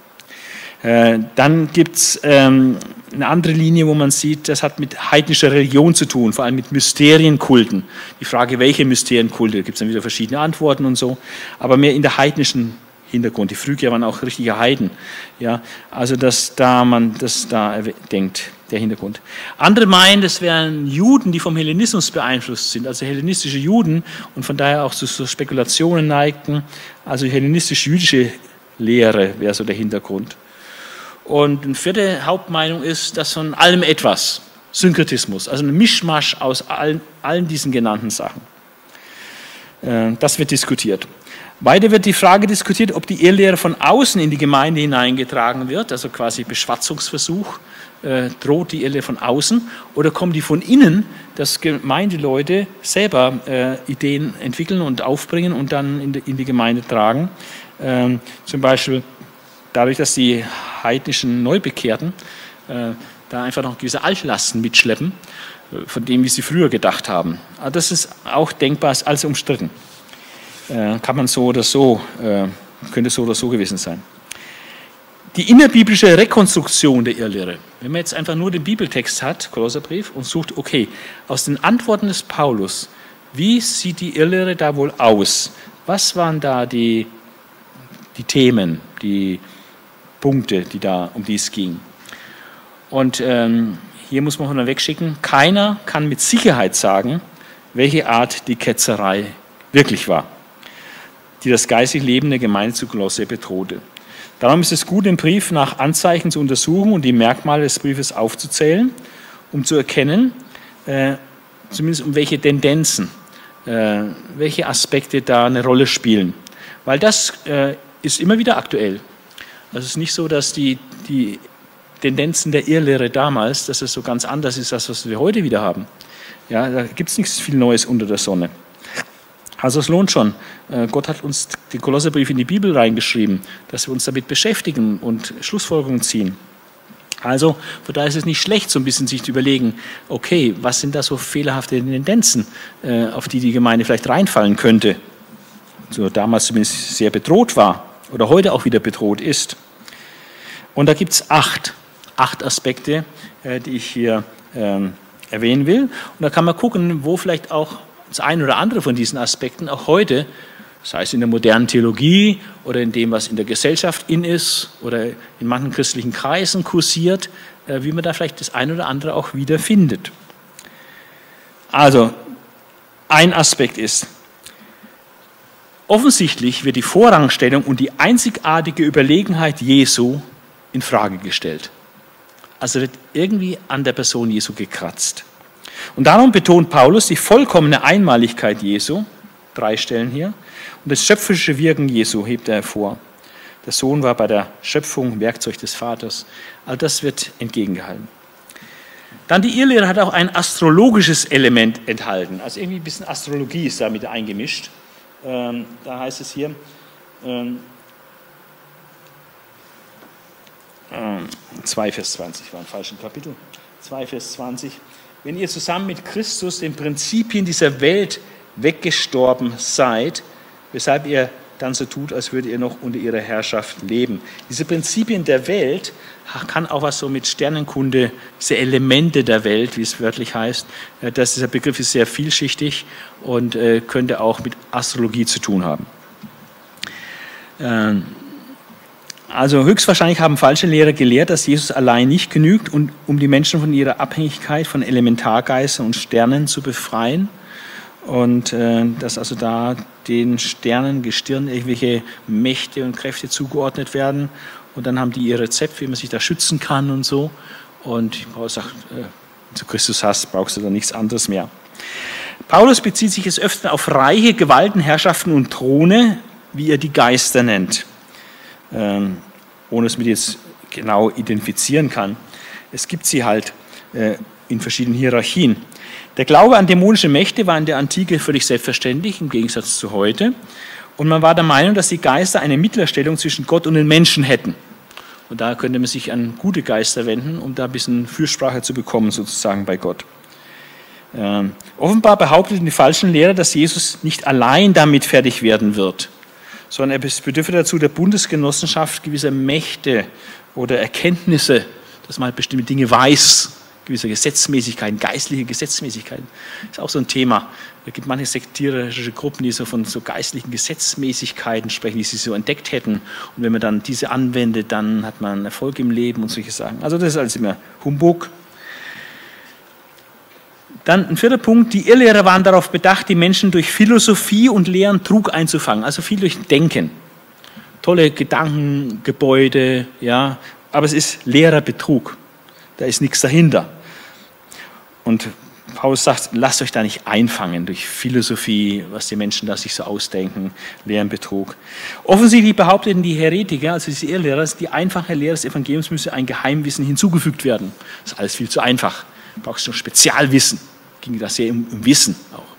Äh, dann gibt es ähm, eine andere Linie, wo man sieht, das hat mit heidnischer Religion zu tun, vor allem mit Mysterienkulten. Die Frage, welche Mysterienkulte, da gibt es dann wieder verschiedene Antworten und so, aber mehr in der heidnischen Hintergrund. Die Phrygier waren auch richtige Heiden. Ja, also dass da man das da denkt der Hintergrund. Andere meinen, das wären Juden, die vom Hellenismus beeinflusst sind, also hellenistische Juden und von daher auch zu so Spekulationen neigten. Also hellenistisch-jüdische Lehre wäre so der Hintergrund. Und eine vierte Hauptmeinung ist, dass von allem etwas, Synkretismus, also ein Mischmasch aus allen, allen diesen genannten Sachen. Äh, das wird diskutiert. Weiter wird die Frage diskutiert, ob die Irrlehre von außen in die Gemeinde hineingetragen wird, also quasi Beschwatzungsversuch äh, droht die Irre von außen oder kommen die von innen, dass Gemeindeleute selber äh, Ideen entwickeln und aufbringen und dann in die, in die Gemeinde tragen. Ähm, zum Beispiel dadurch, dass die heidnischen Neubekehrten äh, da einfach noch gewisse Altlasten mitschleppen, äh, von dem, wie sie früher gedacht haben. Aber das ist auch denkbar, ist alles umstritten. Äh, kann man so oder so, äh, könnte so oder so gewesen sein die innerbiblische Rekonstruktion der Irrlehre. Wenn man jetzt einfach nur den Bibeltext hat, Kolosserbrief, und sucht, okay, aus den Antworten des Paulus, wie sieht die Irrlehre da wohl aus? Was waren da die, die Themen, die Punkte, die da, um die es ging? Und ähm, hier muss man von wegschicken, keiner kann mit Sicherheit sagen, welche Art die Ketzerei wirklich war, die das geistige Leben der Gemeinde zu Kolosse bedrohte. Darum ist es gut, den Brief nach Anzeichen zu untersuchen und die Merkmale des Briefes aufzuzählen, um zu erkennen, äh, zumindest um welche Tendenzen äh, welche Aspekte da eine Rolle spielen. Weil das äh, ist immer wieder aktuell. Also es ist nicht so, dass die, die Tendenzen der Irrlehre damals, dass es so ganz anders ist, als was wir heute wieder haben. Ja, da gibt es nichts viel Neues unter der Sonne. Also es lohnt schon. Äh, Gott hat uns den Kolosserbrief in die Bibel reingeschrieben, dass wir uns damit beschäftigen und Schlussfolgerungen ziehen. Also von daher ist es nicht schlecht, so ein bisschen sich zu überlegen, okay, was sind da so fehlerhafte Tendenzen, äh, auf die die Gemeinde vielleicht reinfallen könnte, so damals zumindest sehr bedroht war oder heute auch wieder bedroht ist. Und da gibt es acht, acht Aspekte, äh, die ich hier ähm, erwähnen will. Und da kann man gucken, wo vielleicht auch das eine oder andere von diesen Aspekten auch heute sei es in der modernen Theologie oder in dem, was in der Gesellschaft in ist oder in manchen christlichen Kreisen kursiert, äh, wie man da vielleicht das eine oder andere auch wieder findet. Also, ein Aspekt ist, offensichtlich wird die Vorrangstellung und die einzigartige Überlegenheit Jesu in Frage gestellt. Also wird irgendwie an der Person Jesu gekratzt. Und darum betont Paulus die vollkommene Einmaligkeit Jesu, drei Stellen hier, und das schöpferische Wirken Jesu hebt er hervor. Der Sohn war bei der Schöpfung Werkzeug des Vaters. All das wird entgegengehalten. Dann die Irrlehre hat auch ein astrologisches Element enthalten. Also irgendwie ein bisschen Astrologie ist damit eingemischt. Ähm, da heißt es hier, ähm, 2 ähm, Vers 20, war im falschen Kapitel. 2 Vers 20. Wenn ihr zusammen mit Christus den Prinzipien dieser Welt weggestorben seid, weshalb ihr dann so tut, als würdet ihr noch unter ihrer Herrschaft leben. Diese Prinzipien der Welt kann auch was so mit Sternenkunde, diese Elemente der Welt, wie es wörtlich heißt, äh, dass dieser Begriff ist sehr vielschichtig und äh, könnte auch mit Astrologie zu tun haben. Ähm, also höchstwahrscheinlich haben falsche Lehrer gelehrt, dass Jesus allein nicht genügt, um die Menschen von ihrer Abhängigkeit von Elementargeistern und Sternen zu befreien und äh, dass also da den Sternen, Gestirn irgendwelche Mächte und Kräfte zugeordnet werden und dann haben die ihr Rezept, wie man sich da schützen kann und so. Und Paulus sagt, wenn du Christus hast, brauchst du da nichts anderes mehr. Paulus bezieht sich es öfter auf Reiche, Gewalten, Herrschaften und Throne, wie er die Geister nennt, ähm, ohne es mit jetzt genau identifizieren kann. Es gibt sie halt äh, in verschiedenen Hierarchien. Der Glaube an dämonische Mächte war in der Antike völlig selbstverständlich, im Gegensatz zu heute. Und man war der Meinung, dass die Geister eine Mittlerstellung zwischen Gott und den Menschen hätten. Und da könnte man sich an gute Geister wenden, um da ein bisschen Fürsprache zu bekommen, sozusagen bei Gott. Ähm, offenbar behaupteten die falschen Lehrer, dass Jesus nicht allein damit fertig werden wird, sondern er bedürfe dazu der Bundesgenossenschaft gewisser Mächte oder Erkenntnisse, dass man halt bestimmte Dinge weiß gewisse Gesetzmäßigkeiten, geistliche Gesetzmäßigkeiten. Das ist auch so ein Thema. Es gibt manche sektierische Gruppen, die so von so geistlichen Gesetzmäßigkeiten sprechen, die sie so entdeckt hätten. Und wenn man dann diese anwendet, dann hat man Erfolg im Leben und solche Sachen. Also das ist alles immer Humbug. Dann ein vierter Punkt, die Irrlehrer waren darauf bedacht, die Menschen durch Philosophie und Lehren Trug einzufangen, also viel durch Denken. Tolle Gedankengebäude, ja, aber es ist leerer Betrug. Da ist nichts dahinter. Und Paulus sagt, lasst euch da nicht einfangen durch Philosophie, was die Menschen da sich so ausdenken, Lehren, Betrug. Offensichtlich behaupteten die Heretiker, also diese Irrlehrer, die einfache Lehre des Evangeliums müsse ein Geheimwissen hinzugefügt werden. Das ist alles viel zu einfach. Du brauchst nur Spezialwissen. Ging das sehr um, um Wissen auch.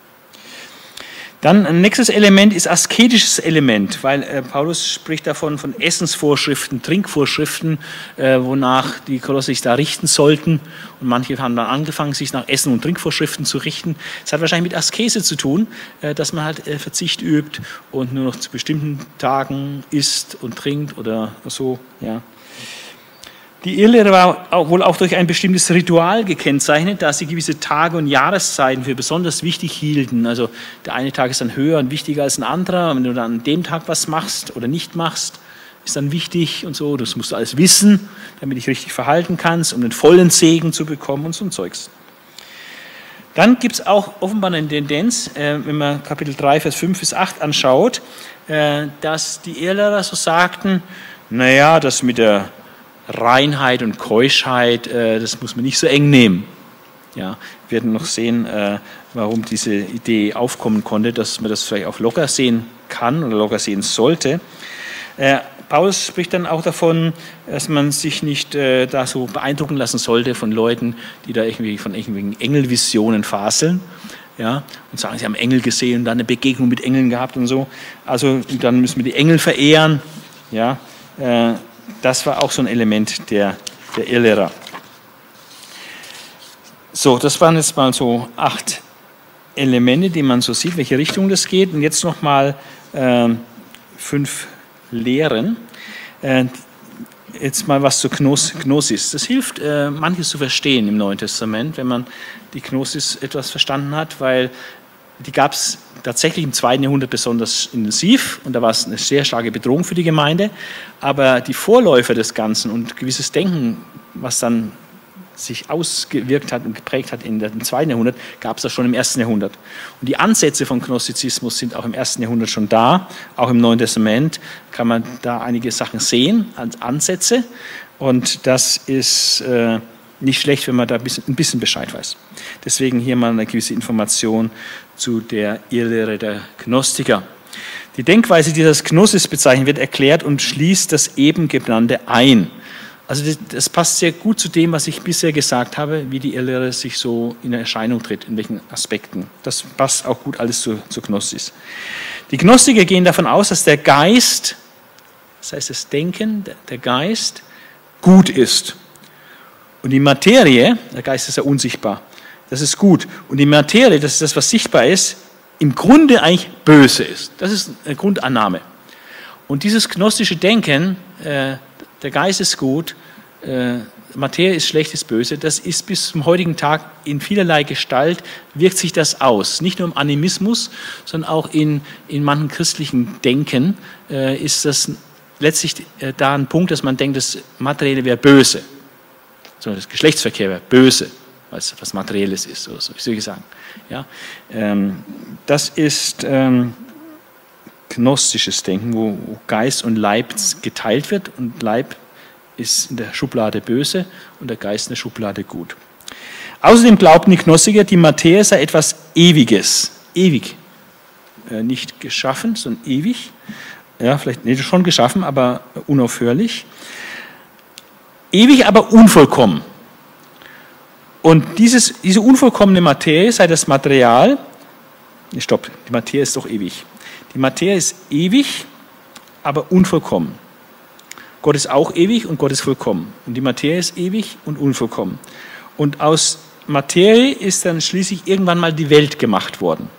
Dann ein nächstes Element ist asketisches Element, weil äh, Paulus spricht davon von Essensvorschriften, Trinkvorschriften, äh, wonach die Kolosse sich da richten sollten. Und manche haben dann angefangen, sich nach Essen- und Trinkvorschriften zu richten. Es hat wahrscheinlich mit Askese zu tun, äh, dass man halt äh, Verzicht übt und nur noch zu bestimmten Tagen isst und trinkt oder so. Ja. Die Irrlehre war auch, wohl auch durch ein bestimmtes Ritual gekennzeichnet, da sie gewisse Tage und Jahreszeiten für besonders wichtig hielten. Also der eine Tag ist dann höher und wichtiger als ein anderer. Wenn du dann an dem Tag was machst oder nicht machst, ist dann wichtig und so. Das musst du alles wissen, damit dich richtig verhalten kannst, um den vollen Segen zu bekommen und so ein Zeugs. Dann gibt es auch offenbar eine Tendenz, äh, wenn man Kapitel 3, Vers 5 bis 8 anschaut, äh, dass die Irrlehrer so sagten, naja, das mit der Reinheit und Keuschheit, äh, das muss man nicht so eng nehmen. Ja, wir werden noch sehen, äh, warum diese Idee aufkommen konnte, dass man das vielleicht auch locker sehen kann oder locker sehen sollte. Äh, Paulus spricht dann auch davon, dass man sich nicht da so beeindrucken lassen sollte von Leuten, die da irgendwie von irgendwelchen Engelvisionen faseln. Ja, und sagen, sie haben Engel gesehen und dann eine Begegnung mit Engeln gehabt und so. Also dann müssen wir die Engel verehren. Ja, das war auch so ein Element der, der Irrlehrer. So, das waren jetzt mal so acht Elemente, die man so sieht, welche Richtung das geht. Und jetzt nochmal äh, fünf Lehren. Äh, jetzt mal was zur Gnosis. Das hilft, äh, manches zu verstehen im Neuen Testament, wenn man die Gnosis etwas verstanden hat, weil die gab es tatsächlich im zweiten Jahrhundert besonders intensiv und da war es eine sehr starke Bedrohung für die Gemeinde. Aber die Vorläufer des Ganzen und gewisses Denken, was dann sich ausgewirkt hat und geprägt hat in im zweiten Jahrhundert, gab es das schon im ersten Jahrhundert. Und die Ansätze von Gnostizismus sind auch im ersten Jahrhundert schon da. Auch im Neuen Testament kann man da einige Sachen sehen als Ansätze. Und das ist äh, nicht schlecht, wenn man da ein bisschen, ein bisschen Bescheid weiß. Deswegen hier mal eine gewisse Information zu der Irrlehre der Gnostiker. Die Denkweise, die das Gnosis bezeichnet wird, erklärt und schließt das eben genannte ein. Also das, das, passt sehr gut zu dem, was ich bisher gesagt habe, wie die Irrlehre sich so in Erscheinung tritt, in welchen Aspekten. Das passt auch gut alles zu, zu Gnosis. Die Gnostiker gehen davon aus, dass der Geist, das heißt das Denken, der Geist, gut ist. Und die Materie, der Geist ist ja unsichtbar, das ist gut. Und die Materie, das ist das, was sichtbar ist, im Grunde eigentlich böse ist. Das ist eine Grundannahme. Und dieses gnostische Denken, äh, der Geist ist gut, äh, Materie ist schlecht, ist böse, das ist bis zum heutigen Tag in vielerlei Gestalt, wirkt sich das aus. Nicht nur im Animismus, sondern auch in, in manchen christlichen Denken äh, ist das letztlich äh, da ein Punkt, dass man denkt, das Materielle wäre böse. So, das Geschlechtsverkehr wäre böse, weil es was Materielles ist, oder so, ich sagen. Ja? Ähm, das ist ähm, gnostisches Denken, wo Geist und Leib geteilt wird und Leib ist in der Schublade böse und der Geist in der Schublade gut. Außerdem glaubten die Gnostiker, die Materie sei etwas Ewiges, ewig, äh, nicht geschaffen, sondern ewig. Ja, vielleicht nicht schon geschaffen, aber unaufhörlich. Ewig, aber unvollkommen. Und dieses, diese unvollkommene Materie sei das Material, stopp, die Materie ist doch ewig. Die Materie ist ewig, aber unvollkommen. Gott ist auch ewig und Gott ist vollkommen. Und die Materie ist ewig und unvollkommen. Und aus Materie ist dann schließlich irgendwann mal die Welt gemacht worden.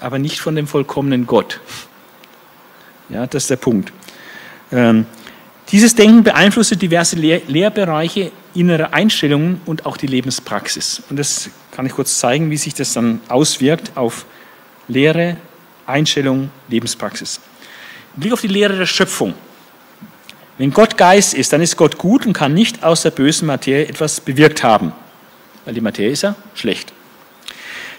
Aber nicht von dem vollkommenen Gott. Ja, das ist der Punkt. Ähm, dieses Denken beeinflusste diverse Lehr Lehrbereiche, innere Einstellungen und auch die Lebenspraxis. Und das kann ich kurz zeigen, wie sich das dann auswirkt auf Lehre, Einstellung, Lebenspraxis. Blick auf die Lehre der Schöpfung. Wenn Gott Geist ist, dann ist Gott gut und kann nicht aus der bösen Materie etwas bewirkt haben, weil die Materie ist ja schlecht.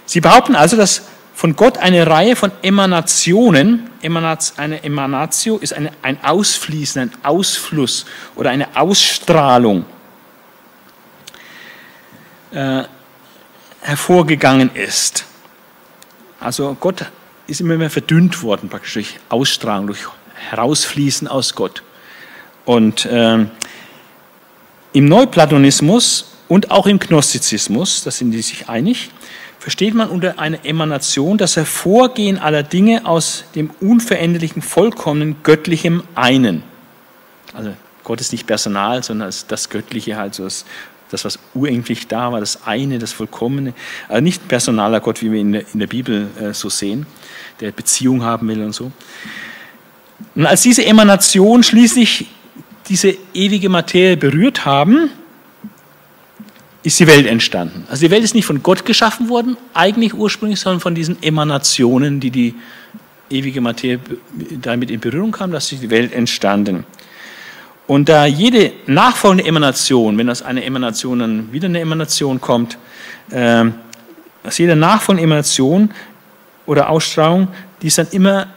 Sie behaupten also, dass von Gott eine Reihe von Emanationen, eine Emanatio ist eine, ein Ausfließen, ein Ausfluss oder eine Ausstrahlung äh, hervorgegangen ist. Also Gott ist immer mehr verdünnt worden, praktisch durch Ausstrahlung, durch Herausfließen aus Gott. Und äh, im Neuplatonismus und auch im Gnostizismus, da sind die sich einig, versteht man unter einer Emanation das Hervorgehen aller Dinge aus dem unveränderlichen, vollkommenen, göttlichen Einen. Also Gott ist nicht Personal, sondern das Göttliche, halt so das, das, was ureigentlich da war, das eine, das Vollkommene. Also nicht personaler Gott, wie wir in der, in der Bibel äh, so sehen, der Beziehung haben will und so. Und als diese Emanation schließlich diese ewige Materie berührt haben, ist die Welt entstanden. Also die Welt ist nicht von Gott geschaffen worden, eigentlich ursprünglich, sondern von diesen Emanationen, die die ewige Materie damit in Berührung kam, dass die Welt entstanden. Und da jede nachfolgende Emanation, wenn aus einer Emanation dann wieder eine Emanation kommt, äh, aus jeder nachfolgende Emanation oder Ausstrahlung, die ist dann immer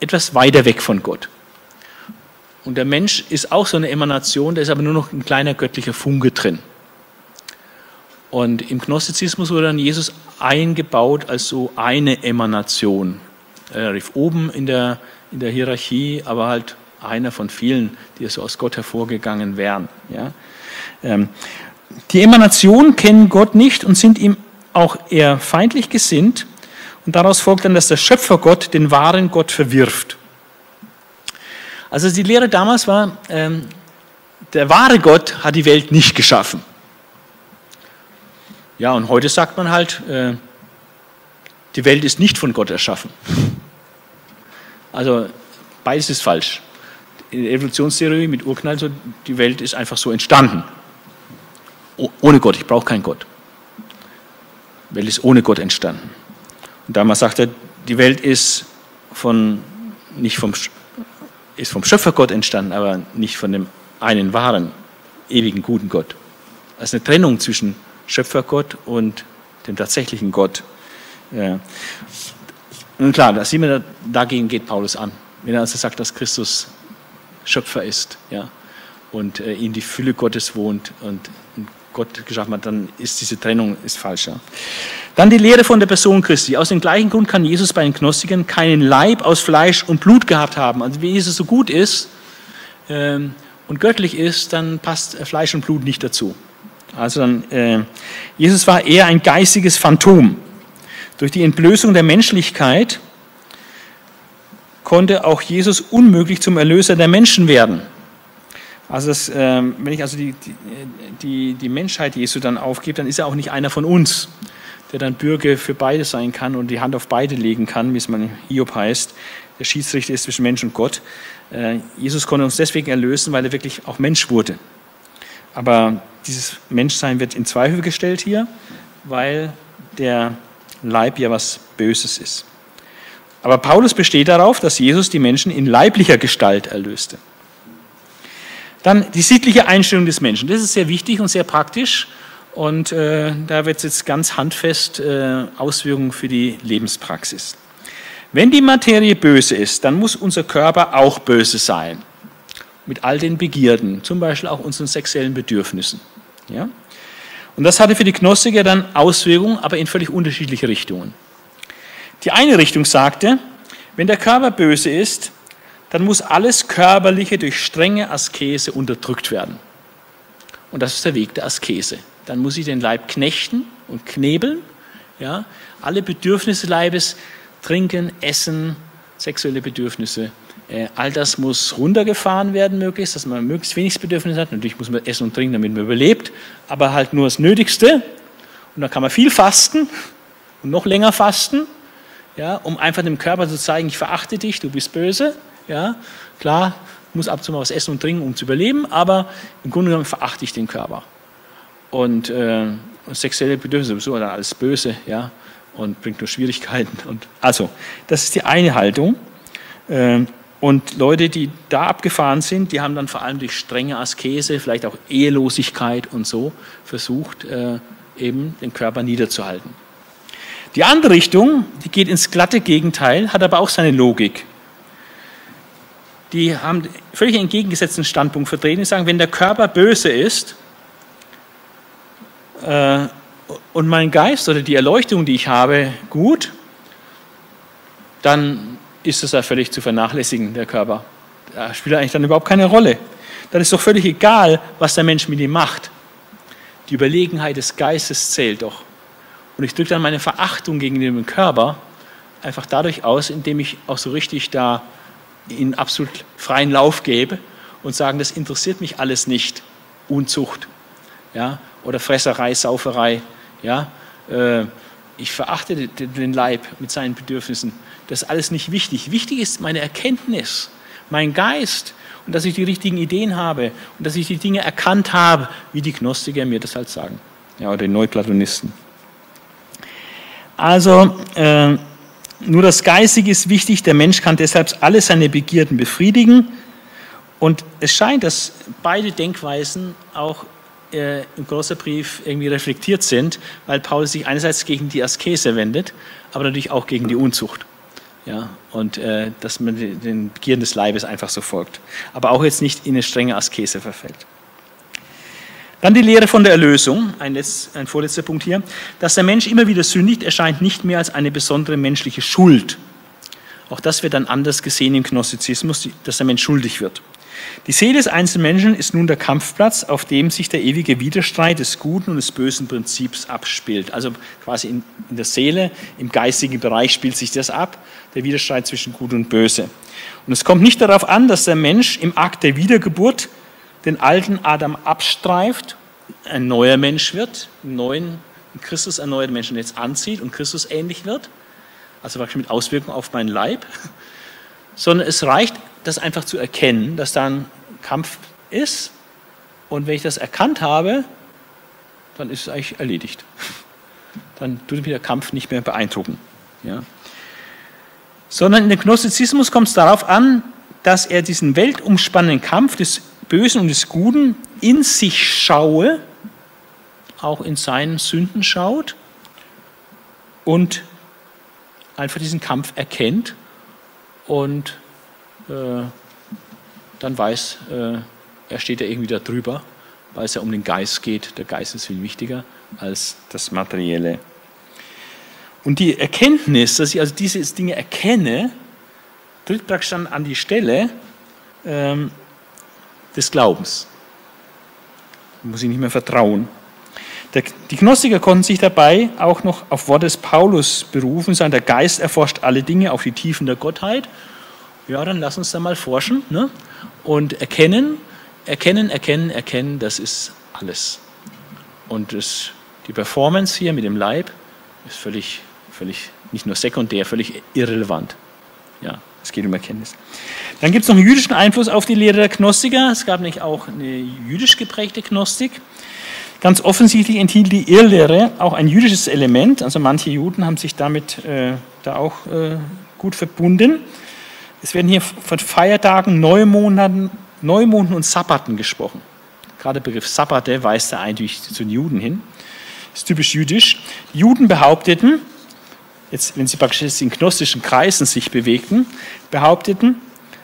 etwas weiter weg von Gott. Und der Mensch ist auch so eine Emanation, da ist aber nur noch ein kleiner göttlicher Funke drin. Und im Gnostizismus wurde dann Jesus eingebaut als so eine Emanation. Relativ oben in der, in der Hierarchie, aber halt einer von vielen, die so aus Gott hervorgegangen wären. Ja? Ähm, die Emanationen kennen Gott nicht und sind ihm auch eher feindlich gesinnt. Und daraus folgt dann, dass der Schöpfergott den wahren Gott verwirft. Also die Lehre damals war, ähm, der wahre Gott hat die Welt nicht geschaffen. Ja, und heute sagt man halt, äh, die Welt ist nicht von Gott erschaffen. Also beides ist falsch. In der Evolutionstheorie mit Urknall, so, die Welt ist einfach so entstanden. ohne Gott, ich brauche keinen Gott. Die Welt ist ohne Gott entstanden. Und damals sagt er, die Welt ist, von, nicht vom, ist vom Schöpfergott entstanden, aber nicht von dem einen wahren, ewigen, guten Gott. Das ist eine Trennung zwischen Schöpfergott und dem tatsächlichen Gott. Ja. Und klar, da sehen wir, dagegen geht Paulus an. Wenn er also sagt, dass Christus Schöpfer ist ja, und äh, in die Fülle Gottes wohnt und Gott geschaffen hat, dann ist diese Trennung ist falsch. Dann die Lehre von der Person Christi. Aus dem gleichen Grund kann Jesus bei den Gnostikern keinen Leib aus Fleisch und Blut gehabt haben. Also wie Jesus so gut ist ähm, und göttlich ist, dann passt Fleisch und Blut nicht dazu. Also dann, äh, Jesus war eher ein geistiges Phantom. Durch die Entblößung der Menschlichkeit konnte auch Jesus unmöglich zum Erlöser der Menschen werden. Also das, äh, wenn ich also die, die, die Menschheit Jesu dann aufgebe, dann ist er auch nicht einer von uns, der dann Bürger für beide sein kann und die Hand auf beide legen kann, wie es man Hiob heißt. Der Schiedsrichter ist zwischen Mensch und Gott. Äh, Jesus konnte uns deswegen erlösen, weil er wirklich auch Mensch wurde. Aber dieses Menschsein wird in Zweifel gestellt hier, weil der Leib ja was Böses ist. Aber Paulus besteht darauf, dass Jesus die Menschen in leiblicher Gestalt erlöste. Dann die sittliche Einstellung des Menschen. Das ist sehr wichtig und sehr praktisch. Und äh, da wird es jetzt ganz handfest äh, Auswirkungen für die Lebenspraxis. Wenn die Materie böse ist, dann muss unser Körper auch böse sein mit all den Begierden, zum Beispiel auch unseren sexuellen Bedürfnissen. Ja? Und das hatte für die Gnostiker dann Auswirkungen, aber in völlig unterschiedliche Richtungen. Die eine Richtung sagte, wenn der Körper böse ist, dann muss alles Körperliche durch strenge Askese unterdrückt werden. Und das ist der Weg der Askese. Dann muss ich den Leib knechten und knebeln. Ja? Alle Bedürfnisse Leibes, trinken, essen, sexuelle Bedürfnisse all das muss runtergefahren werden, möglichst, dass man möglichst wenig Bedürfnis hat. Natürlich muss man essen und trinken, damit man überlebt, aber halt nur das Nötigste. Und dann kann man viel fasten und noch länger fasten, ja, um einfach dem Körper zu zeigen, ich verachte dich, du bist böse. Ja, klar, muss ab und zu mal was essen und trinken, um zu überleben, aber im Grunde genommen verachte ich den Körper. Und äh, sexuelle Bedürfnisse sowieso dann alles böse, ja, und bringt nur Schwierigkeiten. Und also, das ist die eine Haltung. Äh, und Leute, die da abgefahren sind, die haben dann vor allem durch strenge Askese, vielleicht auch Ehelosigkeit und so versucht, äh, eben den Körper niederzuhalten. Die andere Richtung, die geht ins glatte Gegenteil, hat aber auch seine Logik. Die haben völlig entgegengesetzten Standpunkt vertreten. Die sagen, wenn der Körper böse ist äh, und mein Geist oder die Erleuchtung, die ich habe, gut, dann ist es ja völlig zu vernachlässigen, der Körper. Da spielt eigentlich dann überhaupt keine Rolle. Dann ist doch völlig egal, was der Mensch mit ihm macht. Die Überlegenheit des Geistes zählt doch. Und ich drücke dann meine Verachtung gegen den Körper einfach dadurch aus, indem ich auch so richtig da in absolut freien Lauf gebe und sagen, das interessiert mich alles nicht. Unzucht ja, oder Fresserei, Sauferei. Ja, äh, ich verachte den Leib mit seinen Bedürfnissen. Das ist alles nicht wichtig. Wichtig ist meine Erkenntnis, mein Geist und dass ich die richtigen Ideen habe und dass ich die Dinge erkannt habe, wie die Gnostiker mir das halt sagen. Ja, oder die Neuplatonisten. Also, äh, nur das Geistige ist wichtig. Der Mensch kann deshalb alle seine Begierden befriedigen. Und es scheint, dass beide Denkweisen auch äh, im Brief irgendwie reflektiert sind, weil Paulus sich einerseits gegen die Askese wendet, aber natürlich auch gegen die Unzucht. Ja, und äh, dass man den Begierden des Leibes einfach so folgt. Aber auch jetzt nicht in eine strenge Askese verfällt. Dann die Lehre von der Erlösung, ein, letz, ein vorletzter Punkt hier. Dass der Mensch immer wieder sündigt, erscheint nicht mehr als eine besondere menschliche Schuld. Auch das wird dann anders gesehen im Gnostizismus, dass der Mensch schuldig wird. Die Seele des einzelnen Menschen ist nun der Kampfplatz, auf dem sich der ewige Widerstreit des guten und des bösen Prinzips abspielt. Also quasi in, in der Seele, im geistigen Bereich spielt sich das ab, der Widerstreit zwischen Gut und Böse. Und es kommt nicht darauf an, dass der Mensch im Akt der Wiedergeburt den alten Adam abstreift, ein neuer Mensch wird, einen neuen Christus erneuerten Menschen jetzt anzieht und Christus ähnlich wird, also wirklich mit Auswirkungen auf meinen Leib, sondern es reicht, das einfach zu erkennen, dass da ein Kampf ist und wenn ich das erkannt habe, dann ist es eigentlich erledigt. Dann tut mich der Kampf nicht mehr beeindrucken. Ja. Sondern in den Gnostizismus kommt es darauf an, dass er diesen weltumspannenden Kampf des Bösen und des Guten in sich schaue, auch in seinen Sünden schaut und einfach diesen Kampf erkennt und dann weiß, äh, er steht ja irgendwie da drüber, weil es ja um den Geist geht. Der Geist ist viel wichtiger als das Materielle. Und die Erkenntnis, dass ich also diese Dinge erkenne, tritt praktisch dann an die Stelle, ähm, des Glaubens. Da muss ich nicht mehr vertrauen. Die Gnostiker konnten sich dabei auch noch auf Wort des Paulus berufen, sagen, der Geist erforscht alle Dinge auf die Tiefen der Gottheit. Ja, dann lass uns da mal forschen ne? und erkennen, erkennen, erkennen, erkennen, das ist alles. Und das, die Performance hier mit dem Leib ist völlig, völlig, nicht nur sekundär, völlig irrelevant. Ja, es geht um Erkenntnis. Dann gibt es noch einen jüdischen Einfluss auf die Lehre der Gnostiker. Es gab nämlich auch eine jüdisch geprägte Gnostik. Ganz offensichtlich enthielt die Irrlehre auch ein jüdisches Element. Also manche Juden haben sich damit äh, da auch äh, gut verbunden. Es werden hier von Feiertagen, Neumonaten, Neumonden und Sabbaten gesprochen. Gerade der Begriff Sabbate weist da eindeutig zu den Juden hin. Das ist typisch jüdisch. Die Juden behaupteten, jetzt, wenn sie praktisch in gnostischen Kreisen sich bewegten, behaupteten,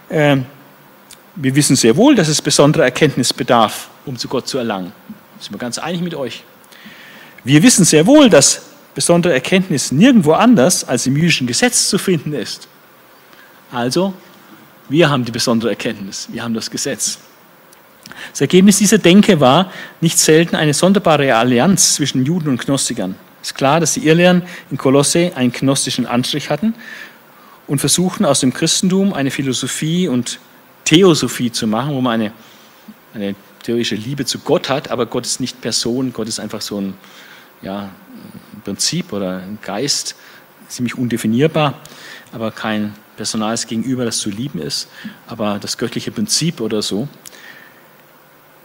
äh, wir wissen sehr wohl, dass es besondere Erkenntnis bedarf, um zu Gott zu erlangen. Da sind wir ganz einig mit euch. Wir wissen sehr wohl, dass besondere Erkenntnis nirgendwo anders als im jüdischen Gesetz zu finden ist. Also, wir haben die besondere Erkenntnis, wir haben das Gesetz. Das Ergebnis dieser Denke war nicht selten eine sonderbare Allianz zwischen Juden und Gnostikern. Es ist klar, dass die Irrlehren in Kolosse einen gnostischen Anstrich hatten und versuchten aus dem Christentum eine Philosophie und Theosophie zu machen, wo man eine, eine theoretische Liebe zu Gott hat, aber Gott ist nicht Person, Gott ist einfach so ein, ja, ein Prinzip oder ein Geist, ziemlich undefinierbar, aber kein personales Gegenüber, das zu lieben ist, aber das göttliche Prinzip oder so.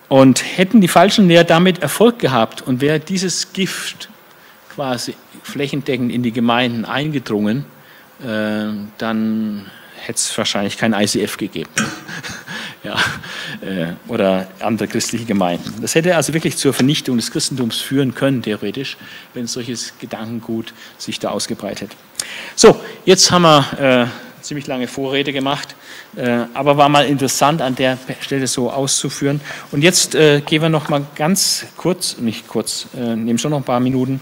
Und hätten die falschen Lehrer damit Erfolg gehabt und wäre dieses Gift quasi flächendeckend in die Gemeinden eingedrungen, äh, dann hätte es wahrscheinlich kein ICF gegeben. ja, äh, oder andere christliche Gemeinden. Das hätte also wirklich zur Vernichtung des Christentums führen können, theoretisch, wenn solches Gedankengut sich da ausgebreitet. So, jetzt haben wir äh, ziemlich lange Vorrede gemacht, äh, aber war mal interessant, an der Stelle so auszuführen. Und jetzt äh, gehen wir noch mal ganz kurz, nicht kurz, äh, nehmen schon noch ein paar Minuten,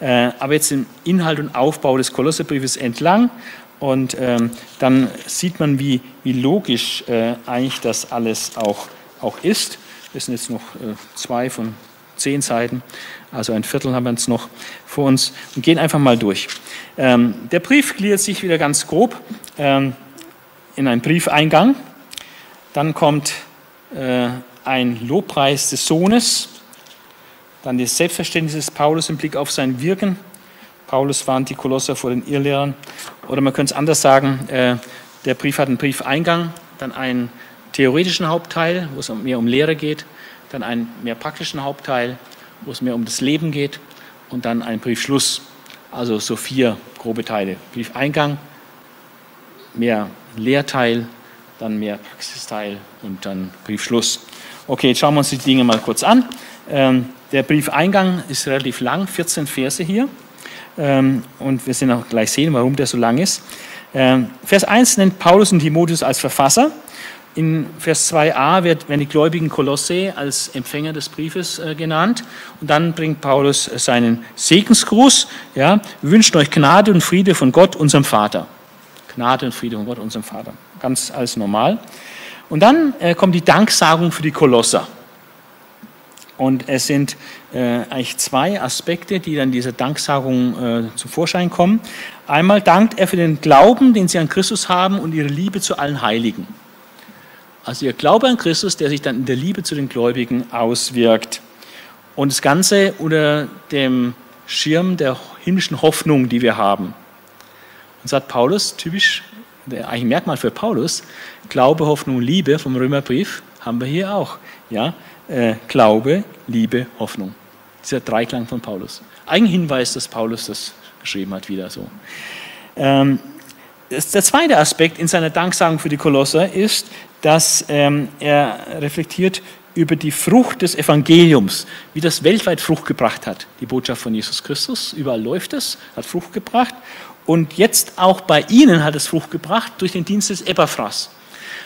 äh, aber jetzt den Inhalt und Aufbau des Kolosserbriefes entlang und ähm, dann sieht man, wie, wie logisch äh, eigentlich das alles auch, auch ist. Das sind jetzt noch äh, zwei von zehn Seiten, also ein Viertel haben wir jetzt noch vor uns und gehen einfach mal durch. Ähm, der Brief gliedert sich wieder ganz grob ähm, in einen Briefeingang. Dann kommt äh, ein Lobpreis des Sohnes, dann das Selbstverständnis des Paulus im Blick auf sein Wirken. Paulus warnt die Kolosser vor den Irrlehrern. Oder man könnte es anders sagen, äh, der Brief hat einen Briefeingang, dann einen theoretischen Hauptteil, wo es mehr um Lehre geht, dann einen mehr praktischen Hauptteil, wo es mehr um das Leben geht und dann einen Briefschluss. Also so vier grobe Teile. Briefeingang, mehr Lehrteil, dann mehr Praxisteil und dann Briefschluss. Okay, jetzt schauen wir uns die Dinge mal kurz an. Ähm, der Briefeingang ist relativ lang, 14 Verse hier. Ähm, und wir werden auch gleich sehen, warum der so lang ist. Ähm, Vers 1 nennt Paulus und Timotheus als Verfasser In Vers 2a werden die gläubigen Kolosse als Empfänger des Briefes äh, genannt. Und dann bringt Paulus seinen Segensgruß. Ja, wir wünschen euch Gnade und Friede von Gott, unserem Vater. Gnade und Friede von Gott, unserem Vater. Ganz alles normal. Und dann äh, kommt die Danksagung für die Kolosser. Und es sind äh, eigentlich zwei Aspekte, die dann dieser Danksagung äh, zum Vorschein kommen. Einmal dankt er für den Glauben, den sie an Christus haben und ihre Liebe zu allen Heiligen. Also ihr Glaube an Christus, der sich dann in der Liebe zu den Gläubigen auswirkt. Und das Ganze unter dem Schirm der himmlischen Hoffnung, die wir haben. Und sagt Paulus, typisch, eigentlich ein Merkmal für Paulus, Glaube, Hoffnung, Liebe vom Römerbrief haben wir hier auch. Ja? Äh, Glaube, Liebe, Hoffnung. Dieser Dreiklang von Paulus. Ein Hinweis, dass Paulus das geschrieben hat, wieder so. Ähm, der zweite Aspekt in seiner Danksagung für die Kolosser ist, dass ähm, er reflektiert über die Frucht des Evangeliums, wie das weltweit Frucht gebracht hat. Die Botschaft von Jesus Christus, überall läuft es, hat Frucht gebracht. Und jetzt auch bei ihnen hat es Frucht gebracht durch den Dienst des Epaphras.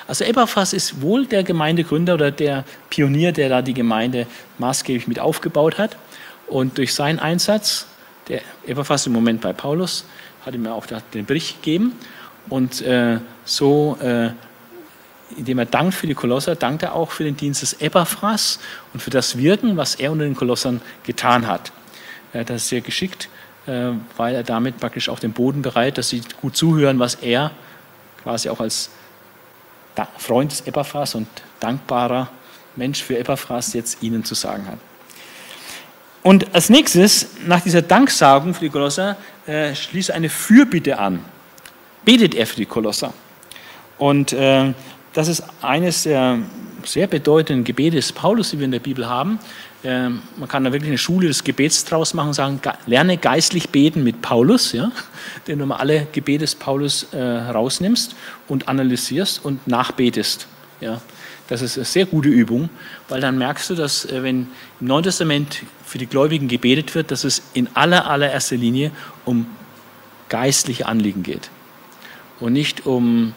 Also Epaphras ist wohl der Gemeindegründer oder der Pionier, der da die Gemeinde maßgeblich mit aufgebaut hat. Und durch seinen Einsatz, der Epaphras im Moment bei Paulus, hat ihm auch den Bericht gegeben. Und äh, so äh, indem er dankt für die Kolosser, dankt er auch für den Dienst des Epaphras und für das Wirken, was er unter den Kolossern getan hat. Das ist sehr geschickt, äh, weil er damit praktisch auch den Boden bereit, dass sie gut zuhören, was er quasi auch als Freund des Epaphras und dankbarer Mensch für Epaphras jetzt ihnen zu sagen hat. Und als nächstes, nach dieser Danksagung für die Kolosser, äh, schließt eine Fürbitte an. Betet er für die Kolosser. Und äh, das ist eines der sehr bedeutenden Gebete des Paulus, die wir in der Bibel haben. Ähm, man kann da wirklich eine Schule des Gebets draus machen und sagen, lerne geistlich beten mit Paulus, ja? wenn du mal alle Gebete des Paulus äh, rausnimmst und analysierst und nachbetest. Ja? Das ist eine sehr gute Übung, weil dann merkst du, dass äh, wenn im Neuen Testament für die Gläubigen gebetet wird, dass es in aller, allererster Linie um geistliche Anliegen geht und nicht um